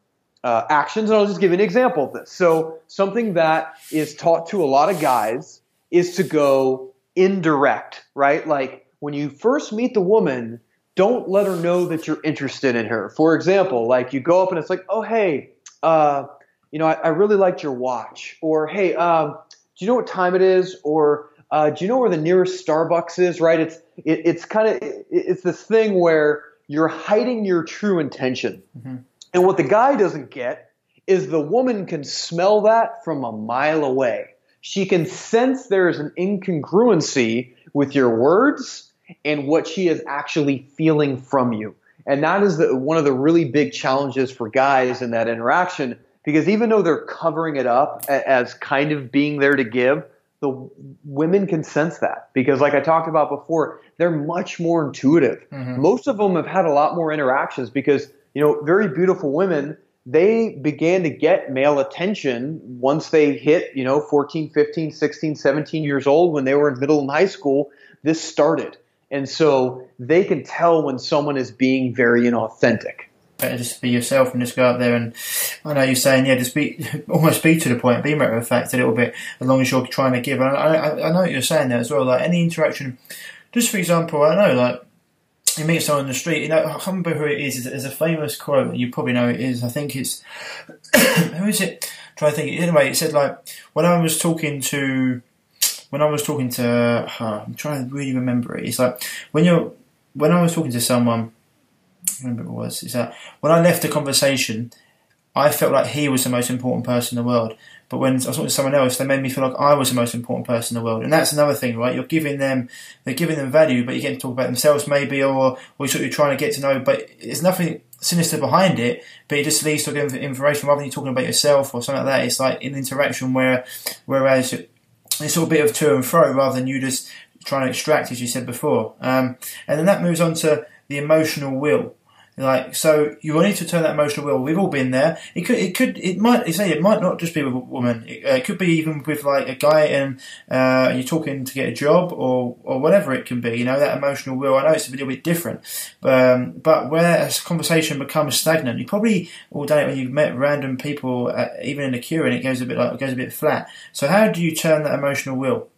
uh, actions. And I'll just give an example of this. So, something that is taught to a lot of guys is to go indirect, right? Like when you first meet the woman, don't let her know that you're interested in her. For example, like you go up and it's like, oh, hey, uh, you know, I, I, really liked your watch. Or, hey, um, do you know what time it is? Or, uh, do you know where the nearest Starbucks is? Right? It's it, it's kind of it, it's this thing where you're hiding your true intention. Mm-hmm. And what the guy doesn't get is the woman can smell that from a mile away. She can sense there's an incongruency with your words and what she is actually feeling from you. And that is the, one of the really big challenges for guys in that interaction because even though they're covering it up as kind of being there to give, the women can sense that because like I talked about before, they're much more intuitive. Mm-hmm. Most of them have had a lot more interactions because you know, very beautiful women, they began to get male attention once they hit, you know, 14, 15, 16, 17 years old when they were in middle and high school. This started. And so they can tell when someone is being very inauthentic. Better just be yourself and just go out there and I know you're saying, yeah, just be almost be to the point, be matter of fact a little bit, as long as you're trying to give. I, I, I know what you're saying there as well. Like any interaction, just for example, I know, like you meet someone on the street, you know, I can't remember who it is. There's a famous quote, you probably know it is. I think it's who is it? I'm trying to think. Anyway, it said like when I was talking to when I was talking to I'm trying to really remember it. It's like when you're when I was talking to someone. Remember it was. Is that when I left the conversation, I felt like he was the most important person in the world. But when I was talking to someone else, they made me feel like I was the most important person in the world. And that's another thing, right? You're giving them, they're giving them value, but you're getting to talk about themselves maybe, or, or you're trying to get to know, but there's nothing sinister behind it, but it just leads to information rather than you talking about yourself or something like that. It's like an interaction where, whereas it's all a bit of to and fro rather than you just trying to extract, as you said before. Um, and then that moves on to the emotional wheel. Like so, you need to turn that emotional wheel. We've all been there. It could, it could, it might. You say it might not just be with a woman. It, uh, it could be even with like a guy and uh, you're talking to get a job or or whatever it can be. You know that emotional wheel. I know it's a little bit different, um, but where a conversation becomes stagnant, you probably all done it when you've met random people, uh, even in a queue, and it goes a bit like it goes a bit flat. So how do you turn that emotional wheel?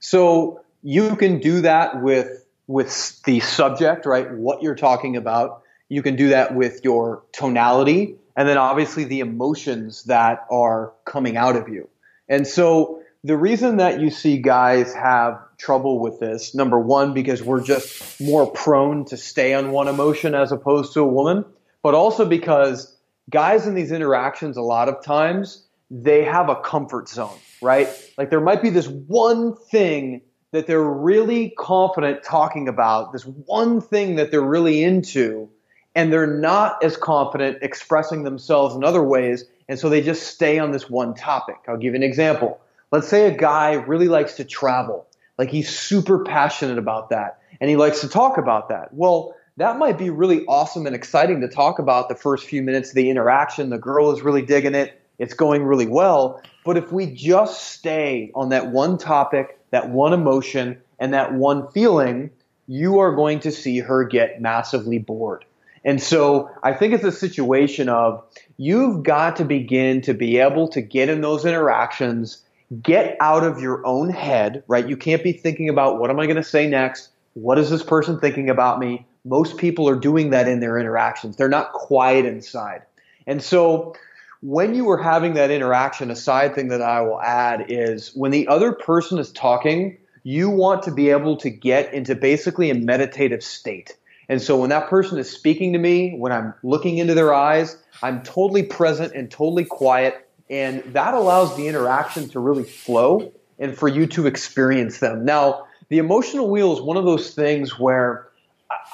So you can do that with with the subject, right? What you're talking about. You can do that with your tonality and then obviously the emotions that are coming out of you. And so the reason that you see guys have trouble with this, number one, because we're just more prone to stay on one emotion as opposed to a woman, but also because guys in these interactions, a lot of times, they have a comfort zone, right? Like there might be this one thing that they're really confident talking about, this one thing that they're really into, and they're not as confident expressing themselves in other ways, and so they just stay on this one topic. I'll give you an example. Let's say a guy really likes to travel, like he's super passionate about that, and he likes to talk about that. Well, that might be really awesome and exciting to talk about the first few minutes of the interaction. The girl is really digging it. It's going really well. But if we just stay on that one topic, that one emotion, and that one feeling, you are going to see her get massively bored. And so I think it's a situation of you've got to begin to be able to get in those interactions, get out of your own head, right? You can't be thinking about what am I going to say next? What is this person thinking about me? Most people are doing that in their interactions. They're not quiet inside. And so when you are having that interaction, a side thing that I will add is when the other person is talking, you want to be able to get into basically a meditative state. And so when that person is speaking to me, when I'm looking into their eyes, I'm totally present and totally quiet. And that allows the interaction to really flow and for you to experience them. Now, the emotional wheel is one of those things where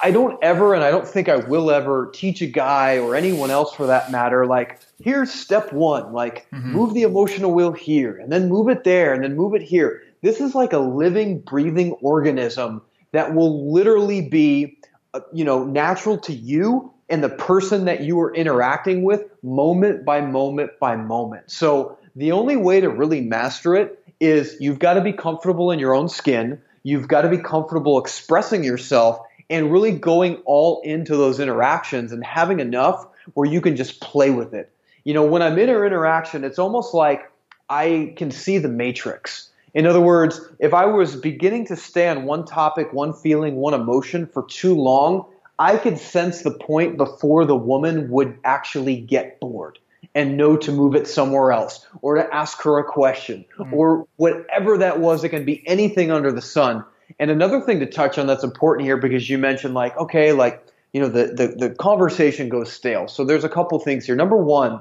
I don't ever, and I don't think I will ever, teach a guy or anyone else for that matter, like, here's step one, like, mm-hmm. move the emotional wheel here, and then move it there, and then move it here. This is like a living, breathing organism that will literally be, uh, you know, natural to you and the person that you are interacting with moment by moment by moment. So the only way to really master it is you've got to be comfortable in your own skin. You've got to be comfortable expressing yourself and really going all into those interactions and having enough where you can just play with it. You know, when I'm in an interaction, it's almost like I can see the matrix. In other words, if I was beginning to stay on one topic, one feeling, one emotion for too long, I could sense the point before the woman would actually get bored and know to move it somewhere else or to ask her a question mm-hmm. or whatever that was. It can be anything under the sun. And another thing to touch on that's important here because you mentioned like, okay, like, you know, the, the, the conversation goes stale. So there's a couple things here. Number one,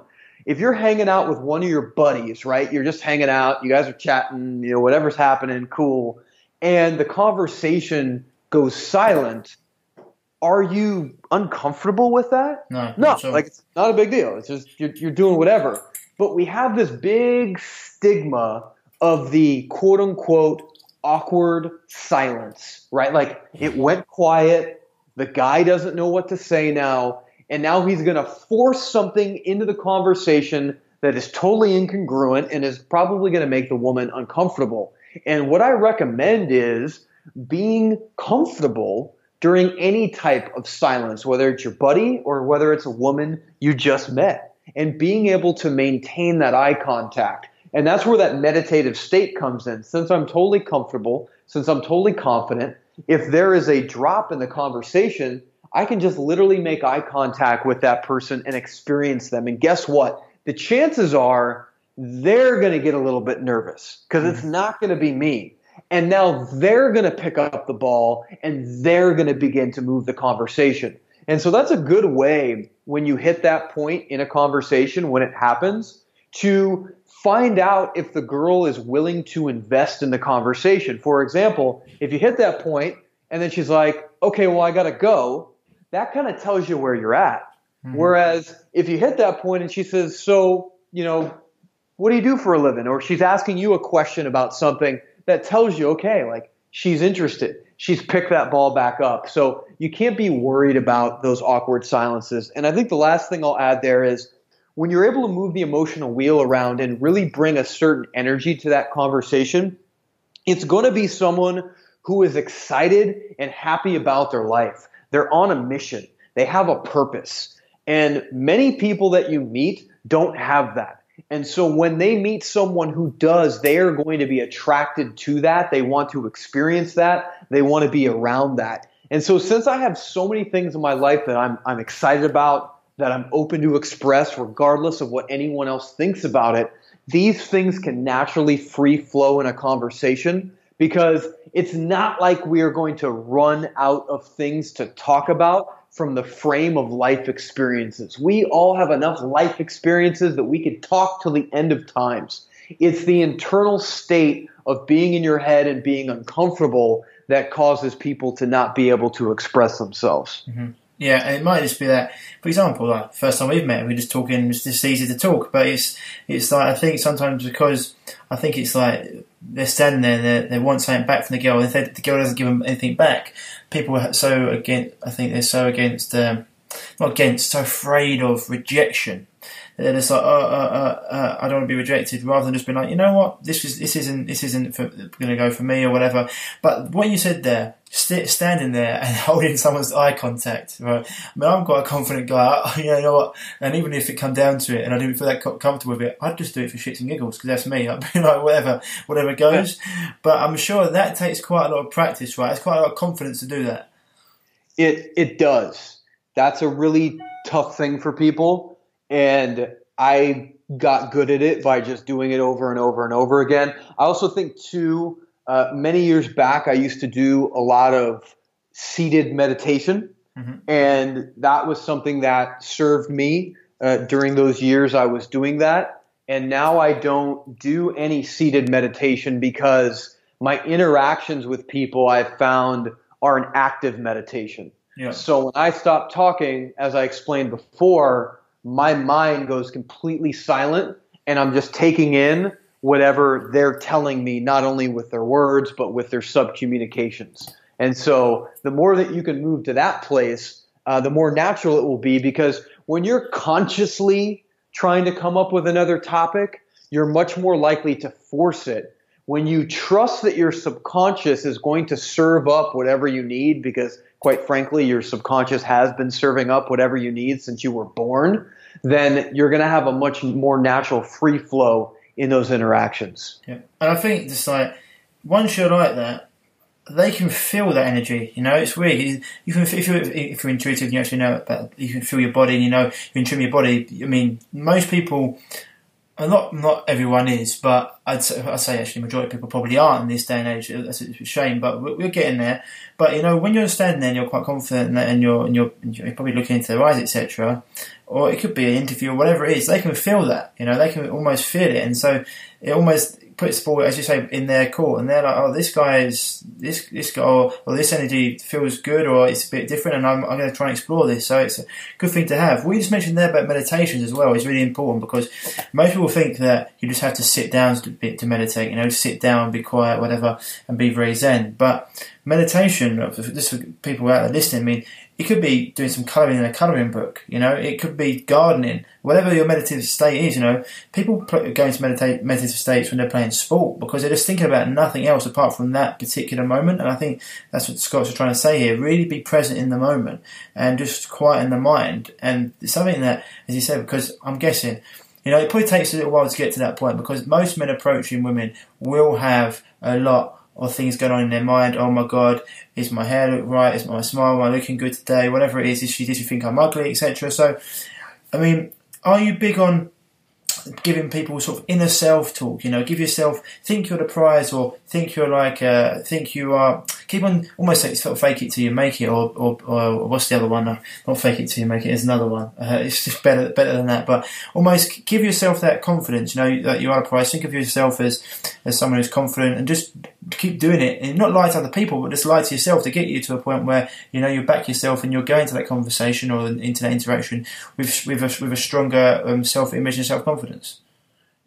if you're hanging out with one of your buddies, right? You're just hanging out, you guys are chatting, you know, whatever's happening, cool. And the conversation goes silent. Are you uncomfortable with that? No. No, so. like it's not a big deal. It's just you're, you're doing whatever. But we have this big stigma of the quote unquote awkward silence, right? Like it went quiet. The guy doesn't know what to say now. And now he's going to force something into the conversation that is totally incongruent and is probably going to make the woman uncomfortable. And what I recommend is being comfortable during any type of silence, whether it's your buddy or whether it's a woman you just met, and being able to maintain that eye contact and that's where that meditative state comes in. Since I'm totally comfortable, since I'm totally confident, if there is a drop in the conversation, I can just literally make eye contact with that person and experience them. And guess what? The chances are they're going to get a little bit nervous because it's mm-hmm. not going to be me. And now they're going to pick up the ball and they're going to begin to move the conversation. And so that's a good way when you hit that point in a conversation when it happens to find out if the girl is willing to invest in the conversation. For example, if you hit that point and then she's like, okay, well, I got to go, that kind of tells you where you're at. Mm-hmm. Whereas if you hit that point and she says, so, you know, what do you do for a living? Or she's asking you a question about something that tells you, okay, like she's interested. She's picked that ball back up. So you can't be worried about those awkward silences. And I think the last thing I'll add there is when you're able to move the emotional wheel around and really bring a certain energy to that conversation, it's going to be someone who is excited and happy about their life. They're on a mission. They have a purpose. And many people that you meet don't have that. And so when they meet someone who does, they are going to be attracted to that. They want to experience that. They want to be around that. And so since I have so many things in my life that I'm, I'm excited about, that I'm open to express, regardless of what anyone else thinks about it, these things can naturally free flow in a conversation because it's not like we are going to run out of things to talk about from the frame of life experiences. We all have enough life experiences that we could talk till the end of times. It's the internal state of being in your head and being uncomfortable that causes people to not be able to express themselves. Mm-hmm. Yeah, and it might just be that. For example, like first time we've met, we're just talking. It's just easy to talk, but it's it's like I think sometimes because I think it's like they're standing there, they they want something back from the girl. If they, the girl doesn't give them anything back, people are so against. I think they're so against, um, not against, so afraid of rejection they're just like, oh, uh, uh, uh, I don't want to be rejected, rather than just being like, you know what, this is this isn't this isn't going to go for me or whatever. But what you said there, st- standing there and holding someone's eye contact, right? I mean, I'm quite a confident guy. I, you know what? And even if it come down to it, and I didn't feel that comfortable with it, I'd just do it for shits and giggles because that's me. I'd be like, whatever, whatever goes. But I'm sure that takes quite a lot of practice, right? It's quite a lot of confidence to do that. It it does. That's a really tough thing for people, and I got good at it by just doing it over and over and over again. I also think too uh, many years back, I used to do a lot of seated meditation, mm-hmm. and that was something that served me uh, during those years I was doing that. And now I don't do any seated meditation because my interactions with people I've found are an active meditation. Yeah. So when I stop talking, as I explained before, my mind goes completely silent and I'm just taking in whatever they're telling me, not only with their words, but with their sub communications. And so the more that you can move to that place, uh, the more natural it will be because when you're consciously trying to come up with another topic, you're much more likely to force it. When you trust that your subconscious is going to serve up whatever you need, because quite frankly, your subconscious has been serving up whatever you need since you were born, then you're going to have a much more natural free flow in those interactions. Yeah, and I think just like once you're like that, they can feel that energy. You know, it's weird. You can if you're if you're intuitive, you actually know it better. You can feel your body, and you know you can trim your body. I mean, most people. Uh, not not everyone is, but I'd say, I'd say actually majority of people probably aren't in this day and age. That's a shame, but we're, getting there. But you know, when you're standing there, and you're quite confident, and you're and you're, you're probably looking into their eyes, etc or it could be an interview or whatever it is, they can feel that, you know, they can almost feel it. And so it almost puts ball, as you say, in their court. And they're like, oh, this guy is, this, this guy, or, or this energy feels good or it's a bit different and I'm, I'm going to try and explore this. So it's a good thing to have. We just mentioned there about meditations as well is really important because most people think that you just have to sit down to, to meditate, you know, sit down, be quiet, whatever, and be very zen. But meditation, just for people out there listening, I mean, it could be doing some colouring in a colouring book, you know, it could be gardening, whatever your meditative state is, you know. People go into meditate, meditative states when they're playing sport because they're just thinking about nothing else apart from that particular moment. And I think that's what Scott's trying to say here. Really be present in the moment and just quieten the mind. And something that, as you said, because I'm guessing, you know, it probably takes a little while to get to that point because most men approaching women will have a lot or things going on in their mind. Oh my God, is my hair look right? Is my smile? Am I looking good today? Whatever it is, is she did she think I'm ugly, etc. So, I mean, are you big on giving people sort of inner self talk. You know, give yourself think you're the prize, or think you're like uh, think you are. Keep on almost like sort of fake it till you make it, or or, or what's the other one? No, not fake it till you make it. There's another one. Uh, it's just better better than that. But almost give yourself that confidence. You know that you are the prize. Think of yourself as as someone who's confident, and just keep doing it. And not lie to other people, but just lie to yourself to get you to a point where you know you back yourself and you're going to that conversation or into that interaction with with a, with a stronger um, self image and self confidence.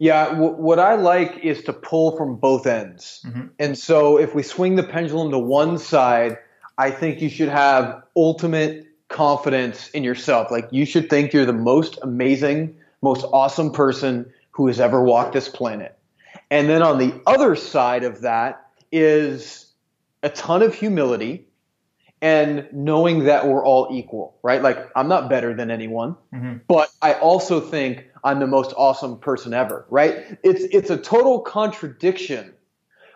Yeah, w- what I like is to pull from both ends. Mm-hmm. And so if we swing the pendulum to one side, I think you should have ultimate confidence in yourself. Like you should think you're the most amazing, most awesome person who has ever walked this planet. And then on the other side of that is a ton of humility and knowing that we're all equal, right? Like I'm not better than anyone, mm-hmm. but I also think I'm the most awesome person ever, right? It's it's a total contradiction,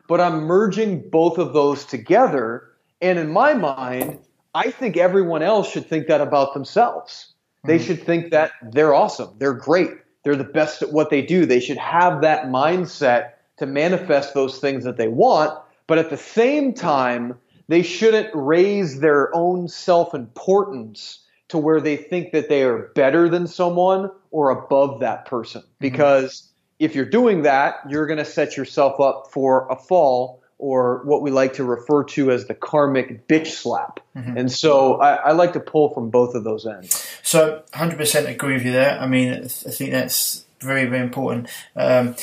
but I'm merging both of those together, and in my mind, I think everyone else should think that about themselves. Mm-hmm. They should think that they're awesome, they're great, they're the best at what they do. They should have that mindset to manifest those things that they want, but at the same time, they shouldn't raise their own self importance to where they think that they are better than someone or above that person. Mm-hmm. Because mm-hmm. if you're doing that, you're going to set yourself up for a fall or what we like to refer to as the karmic bitch slap. Mm-hmm. And so I, I, like to pull from both of those ends. So 100% agree with you there. I mean, I think that's very, very important. Um,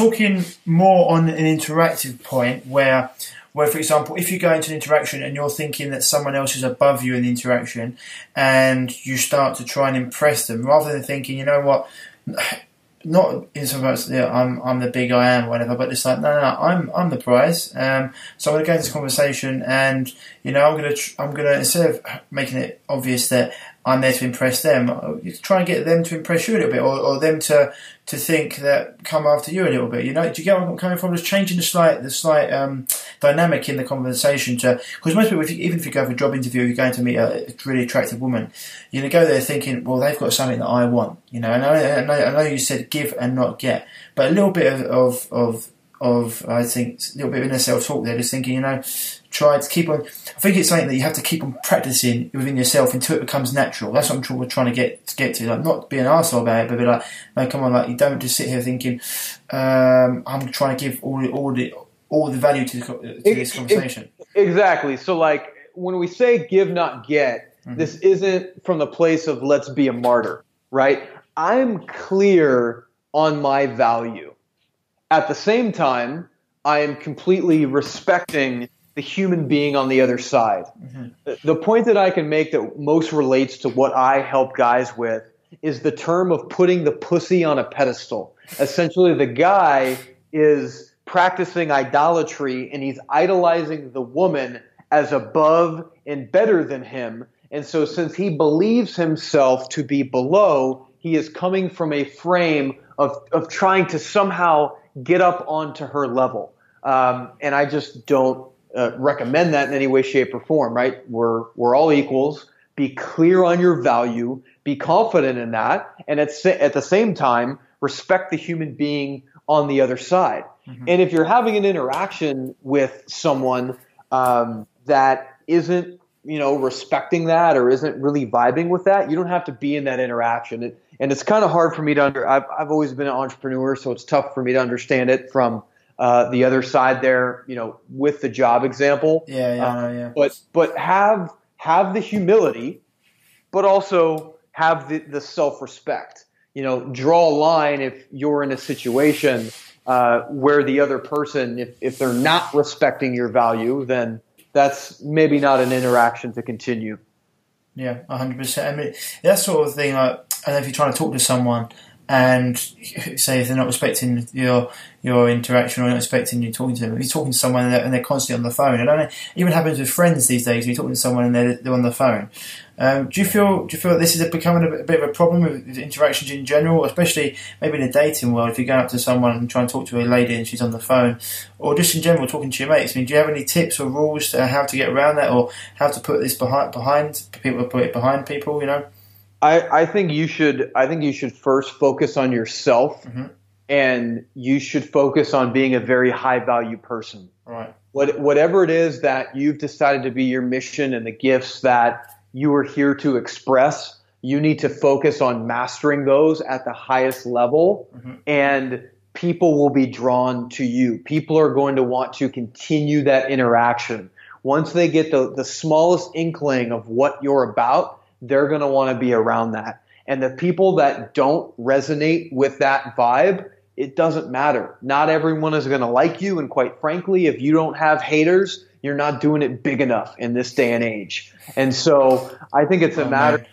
talking more on an interactive point where where, for example, if you go into an interaction and you're thinking that someone else is above you in the interaction and you start to try and impress them, rather than thinking, you know what, not in so much yeah, I'm I'm the big I am whatever, but it's like no, no, no I'm I'm the prize. Um, so I'm going to go into this conversation, and you know I'm going to tr- I'm going to instead of making it obvious that I'm there to impress them, you try and get them to impress you a little bit, or, or them to to think that come after you a little bit. You know, do you get where I'm coming from? Just changing the slight the slight um, dynamic in the conversation to because most people, if you, even if you go for a job interview, you're going to meet a, a really attractive woman. You're going to go there thinking, well, they've got something that I want. You know, and I, I, know, I know you said give and not get, but a little bit of of, of of I think a little bit of inner self talk there, just thinking, you know, try to keep on. I think it's something that you have to keep on practicing within yourself until it becomes natural. That's what I'm trying to get to get to. Like not be an arsehole about it, but be like, no, come on, like you don't just sit here thinking, um, I'm trying to give all the all the all the value to, to this conversation. Exactly. So like when we say give not get, mm-hmm. this isn't from the place of let's be a martyr, right? I'm clear on my value. At the same time, I am completely respecting the human being on the other side. Mm-hmm. The point that I can make that most relates to what I help guys with is the term of putting the pussy on a pedestal. Essentially, the guy is practicing idolatry and he's idolizing the woman as above and better than him. And so, since he believes himself to be below, he is coming from a frame of, of trying to somehow get up onto her level. Um, and I just don't uh, recommend that in any way, shape, or form, right? We're, we're all equals. Be clear on your value, be confident in that, and at, at the same time, respect the human being on the other side. Mm-hmm. And if you're having an interaction with someone um, that isn't, you know, respecting that or isn't really vibing with that, you don't have to be in that interaction. It, and it's kind of hard for me to under. I've, I've always been an entrepreneur, so it's tough for me to understand it from uh, the other side there, you know, with the job example. Yeah, yeah, uh, yeah. But but have have the humility, but also have the, the self respect. You know, draw a line if you're in a situation uh, where the other person, if, if they're not respecting your value, then that's maybe not an interaction to continue. Yeah, hundred percent. I mean, that sort of thing. Like, and if you're trying to talk to someone and say if they're not respecting your your interaction or not expecting you talking to them, if you're talking to someone and they're, constantly on the phone, and it even happens with friends these days. You're talking to someone and they're, they're on the phone. Um, do you feel do you feel this is becoming a bit, of a problem with interactions in general, especially maybe in the dating world? If you go up to someone and try and talk to a lady and she's on the phone, or just in general talking to your mates. I mean, do you have any tips or rules to how to get around that, or how to put this behind behind people, put it behind people? You know. I, I think you should. I think you should first focus on yourself, mm-hmm. and you should focus on being a very high value person. Right. What, whatever it is that you've decided to be your mission and the gifts that you are here to express, you need to focus on mastering those at the highest level, mm-hmm. and people will be drawn to you. People are going to want to continue that interaction. Once they get the, the smallest inkling of what you're about, they're going to want to be around that. And the people that don't resonate with that vibe, it doesn't matter. Not everyone is going to like you. And quite frankly, if you don't have haters, you're not doing it big enough in this day and age. And so I think it's a oh, matter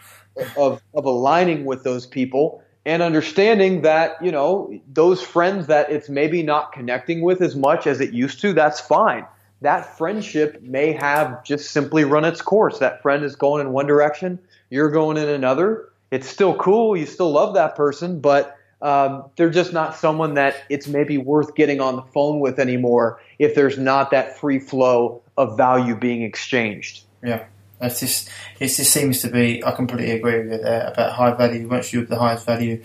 of, of aligning with those people and understanding that, you know, those friends that it's maybe not connecting with as much as it used to, that's fine. That friendship may have just simply run its course. That friend is going in one direction you're going in another. It's still cool. You still love that person, but um, they're just not someone that it's maybe worth getting on the phone with anymore if there's not that free flow of value being exchanged. Yeah. That's just it just seems to be I completely agree with you there about high value. Once you're the highest value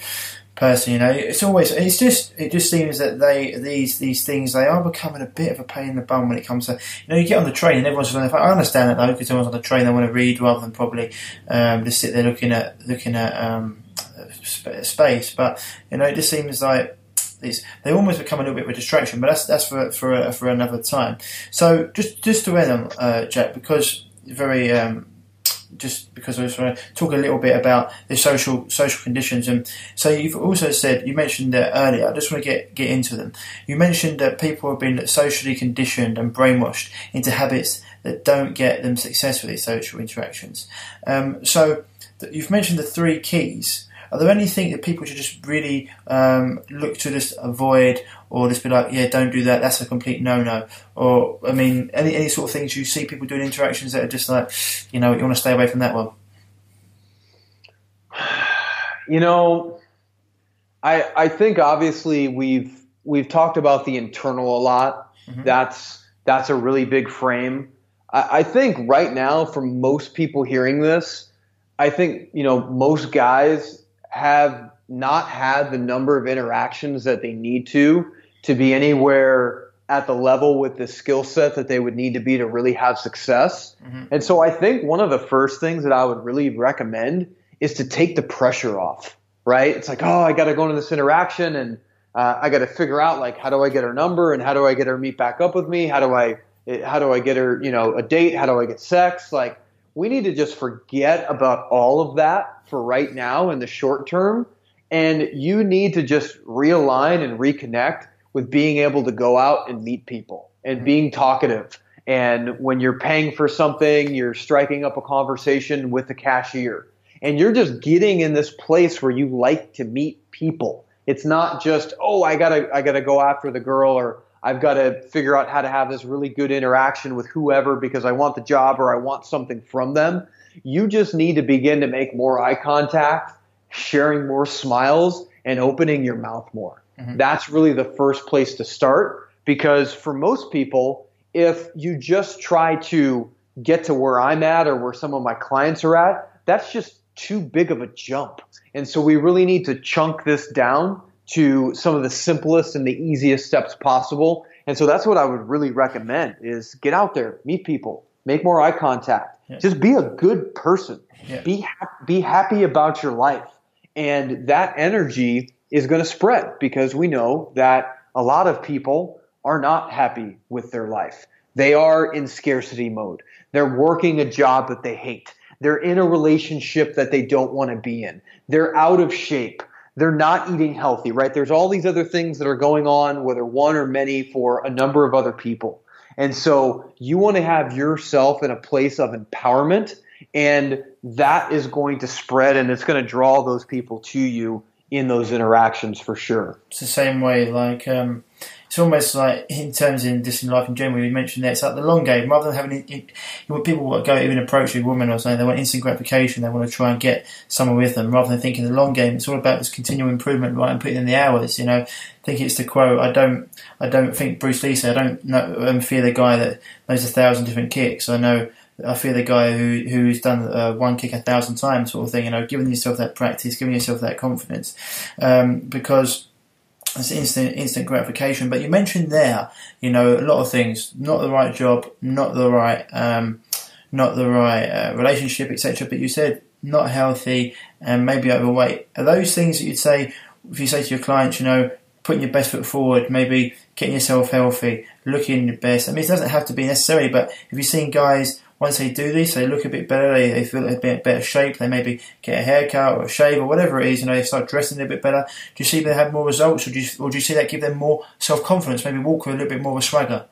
person. You know, it's always it's just it just seems that they these these things they are becoming a bit of a pain in the bum when it comes to you know you get on the train and everyone's on the. I understand that though because everyone's on the train they want to read rather than probably um, just sit there looking at looking at um, space. But you know, it just seems like. These, they almost become a little bit of a distraction, but that's that's for for for another time. So just just to end on uh, Jack, because very um, just because I was want to talk a little bit about the social social conditions. And so you've also said you mentioned that earlier. I just want to get get into them. You mentioned that people have been socially conditioned and brainwashed into habits that don't get them success with these social interactions. Um, so you've mentioned the three keys. Are there anything that people should just really um, look to just avoid, or just be like, yeah, don't do that. That's a complete no-no. Or I mean, any any sort of things you see people doing interactions that are just like, you know, you want to stay away from that one. You know, I I think obviously we've we've talked about the internal a lot. Mm-hmm. That's that's a really big frame. I, I think right now, for most people hearing this, I think you know most guys have not had the number of interactions that they need to to be anywhere at the level with the skill set that they would need to be to really have success. Mm-hmm. And so I think one of the first things that I would really recommend is to take the pressure off, right? It's like, oh, I got to go into this interaction and uh, I got to figure out like how do I get her number and how do I get her meet back up with me? How do I how do I get her, you know, a date? How do I get sex? Like we need to just forget about all of that for right now in the short term. And you need to just realign and reconnect with being able to go out and meet people and mm-hmm. being talkative. And when you're paying for something, you're striking up a conversation with the cashier. And you're just getting in this place where you like to meet people. It's not just, oh, I gotta, I gotta go after the girl or I've got to figure out how to have this really good interaction with whoever because I want the job or I want something from them. You just need to begin to make more eye contact, sharing more smiles, and opening your mouth more. Mm-hmm. That's really the first place to start because for most people, if you just try to get to where I'm at or where some of my clients are at, that's just too big of a jump. And so we really need to chunk this down to some of the simplest and the easiest steps possible. And so that's what I would really recommend is get out there, meet people, make more eye contact. Yeah. Just be a good person. Yeah. Be ha- be happy about your life. And that energy is going to spread because we know that a lot of people are not happy with their life. They are in scarcity mode. They're working a job that they hate. They're in a relationship that they don't want to be in. They're out of shape they're not eating healthy, right? There's all these other things that are going on, whether one or many, for a number of other people. And so you want to have yourself in a place of empowerment, and that is going to spread and it's going to draw those people to you in those interactions for sure. It's the same way, like, um, it's almost like in terms in in life in general. You mentioned that it's like the long game rather than having when people go even approach a woman or something, they want instant gratification. They want to try and get someone with them rather than thinking the long game. It's all about this continual improvement, right, and putting in the hours. You know, I think it's the quote. I don't, I don't think Bruce Lee said. I don't know, um, fear the guy that knows a thousand different kicks. I know. I fear the guy who who's done uh, one kick a thousand times, sort of thing. You know, giving yourself that practice, giving yourself that confidence, um, because it's instant instant gratification. But you mentioned there, you know, a lot of things. Not the right job, not the right, um, not the right uh, relationship, etc. But you said not healthy and maybe overweight. Are those things that you'd say if you say to your clients, you know, putting your best foot forward, maybe getting yourself healthy, looking your best. I mean, it doesn't have to be necessary, but if you've seen guys once they do this, they look a bit better, they, they feel a bit better shape, they maybe get a haircut or a shave or whatever it is, you know, they start dressing a bit better. Do you see they have more results or do you, or do you see that give them more self confidence, maybe walk with a little bit more of a swagger?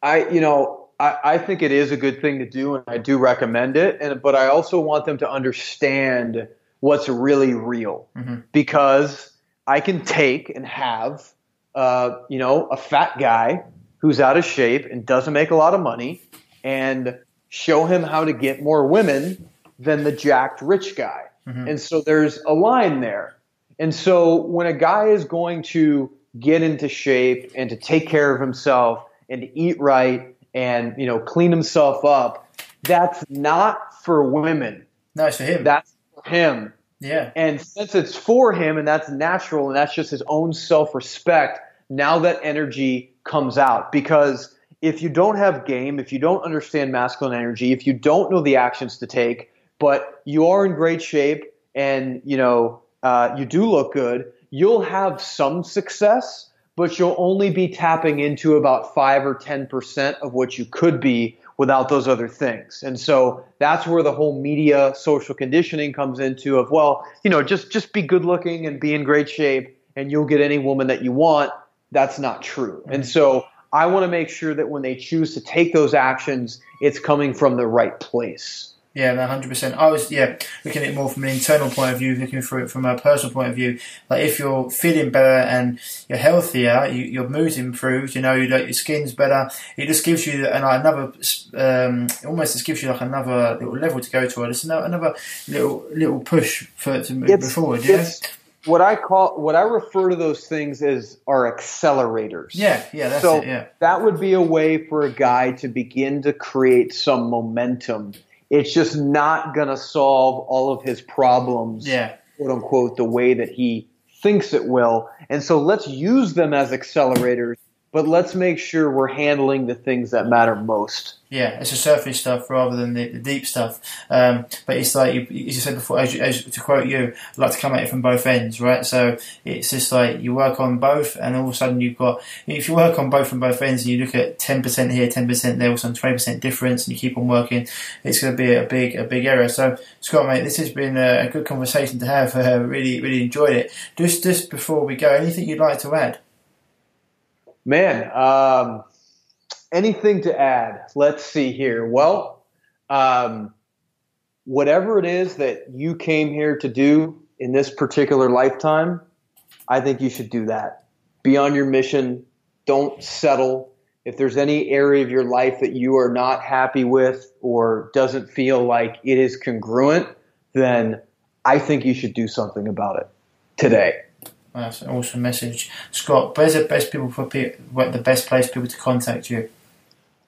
I, you know, I, I think it is a good thing to do and I do recommend it. And, but I also want them to understand what's really real mm-hmm. because I can take and have, uh, you know, a fat guy who's out of shape and doesn't make a lot of money and show him how to get more women than the jacked rich guy. Mm-hmm. And so there's a line there. And so when a guy is going to get into shape and to take care of himself and to eat right and you know clean himself up, that's not for women. No, it's for him. That's for him. Yeah. And since it's for him and that's natural and that's just his own self-respect, now that energy comes out because if you don't have game, if you don't understand masculine energy, if you don't know the actions to take, but you are in great shape and you know uh, you do look good, you'll have some success, but you'll only be tapping into about five or ten percent of what you could be without those other things. And so that's where the whole media social conditioning comes into of well, you know, just just be good looking and be in great shape and you'll get any woman that you want. That's not true. And so I want to make sure that when they choose to take those actions, it's coming from the right place. Yeah, hundred percent. I was yeah looking at it more from an internal point of view, looking through it from a personal point of view. Like if you're feeling better and you're healthier, you, your mood's improved. You know, you like your skin's better. It just gives you an, another, um, almost just gives you like another little level to go to. It's another, another little little push for to move It's- forward. Yeah, It's what I call what I refer to those things as are accelerators. yeah, yeah. That's so it. Yeah, that would be a way for a guy to begin to create some momentum. It's just not going to solve all of his problems, yeah. quote unquote, the way that he thinks it will. And so let's use them as accelerators, but let's make sure we're handling the things that matter most. Yeah, it's the surface stuff rather than the, the deep stuff. Um, but it's like you, as you said before, as, you, as to quote you, I like to come at it from both ends, right? So it's just like you work on both, and all of a sudden you've got if you work on both from both ends, and you look at ten percent here, ten percent there, or some twenty percent difference, and you keep on working, it's going to be a big a big area. So Scott, mate, this has been a, a good conversation to have. Uh, really really enjoyed it. Just just before we go, anything you'd like to add? Man, um, anything to add? Let's see here. Well, um, whatever it is that you came here to do in this particular lifetime, I think you should do that. Be on your mission. Don't settle. If there's any area of your life that you are not happy with or doesn't feel like it is congruent, then I think you should do something about it today. That's an awesome message, Scott. Where's the best people for what the best place people to contact you?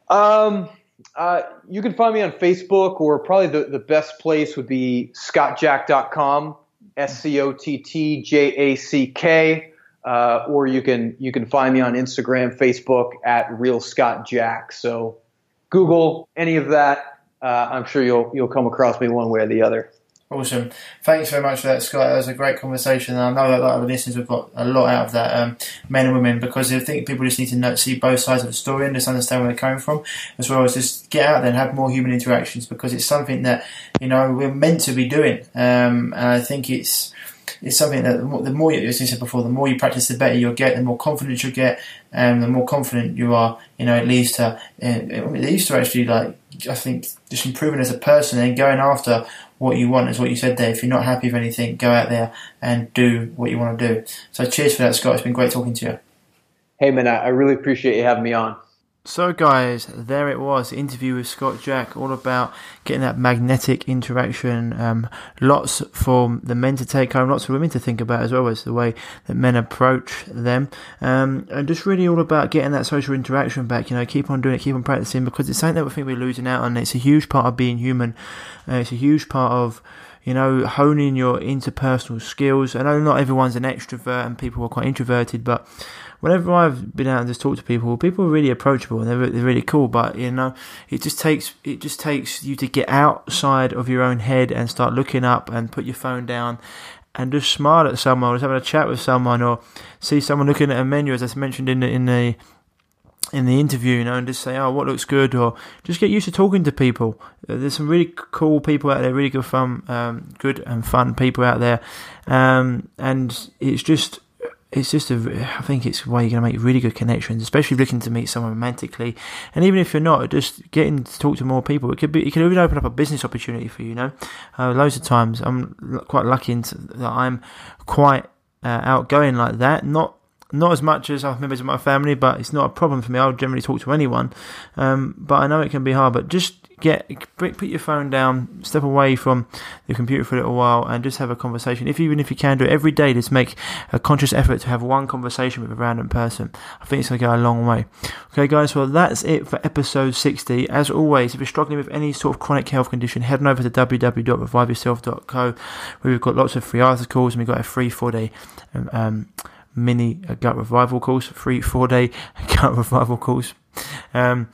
Um, uh, you can find me on Facebook, or probably the, the best place would be scottjack.com, S C O T T J A C K. Uh, or you can you can find me on Instagram, Facebook at Real Scott Jack. So Google any of that. Uh, I'm sure you'll you'll come across me one way or the other. Awesome. Thanks very much for that, Scott. That was a great conversation. And I know that a lot of the listeners have got a lot out of that, um, men and women, because I think people just need to know, see both sides of the story and just understand where they're coming from, as well as just get out there and have more human interactions, because it's something that, you know, we're meant to be doing. Um, and I think it's, it's something that the more, the more you, as you said before, the more you practice, the better you'll get, the more confidence you'll get, and the more confident you are, you know, it leads to, it leads to actually like, I think, just improving as a person and going after what you want is what you said there. If you're not happy with anything, go out there and do what you want to do. So cheers for that, Scott. It's been great talking to you. Hey man, I, really appreciate you having me on. So, guys, there it was. The interview with Scott Jack, all about getting that magnetic interaction. Um, lots for the men to take home, lots for women to think about as well as the way that men approach them. Um, and just really all about getting that social interaction back. You know, keep on doing it, keep on practicing because it's something that we think we're losing out on. It's a huge part of being human. Uh, it's a huge part of you know, honing your interpersonal skills. I know not everyone's an extrovert and people are quite introverted, but whenever I've been out and just talked to people, people are really approachable and they're, they're really cool. But you know, it just takes it just takes you to get outside of your own head and start looking up and put your phone down and just smile at someone, or just having a chat with someone, or see someone looking at a menu, as I mentioned in the in the in the interview, you know, and just say, "Oh, what looks good," or just get used to talking to people. Uh, There's some really cool people out there, really good fun, um, good and fun people out there, um, and it's just. It's just a, I think it's way you're going to make really good connections, especially looking to meet someone romantically. And even if you're not, just getting to talk to more people, it could be, it could even open up a business opportunity for you, you know. Uh, loads of times, I'm quite lucky that I'm quite uh, outgoing like that. Not not as much as have members of my family, but it's not a problem for me. I'll generally talk to anyone, um, but I know it can be hard. But just get put your phone down, step away from the computer for a little while, and just have a conversation. If even if you can do it every day, just make a conscious effort to have one conversation with a random person. I think it's to go a long way. Okay, guys. Well, that's it for episode sixty. As always, if you're struggling with any sort of chronic health condition, head on over to www.reviveyourself.co, where we've got lots of free articles and we've got a free four day. Um, um, mini uh, gut revival course, three, four day gut revival course. Um,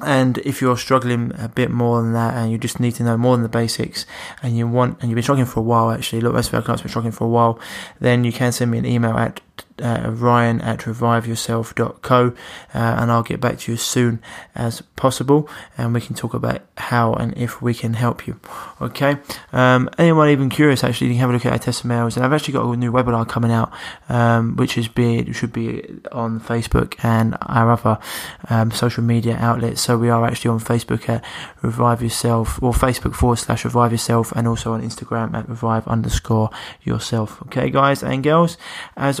and if you're struggling a bit more than that, and you just need to know more than the basics, and you want, and you've been struggling for a while, actually, look, our clients have been struggling for a while, then you can send me an email at uh, ryan at reviveyourself.co uh, and I'll get back to you as soon as possible and we can talk about how and if we can help you. Okay. Um, anyone even curious, actually, you can have a look at our testimonials. And I've actually got a new webinar coming out, um, which is be, should be on Facebook and our other um, social media outlets. So we are actually on Facebook at Revive Yourself or Facebook forward slash Revive Yourself and also on Instagram at Revive underscore yourself. Okay, guys and girls, as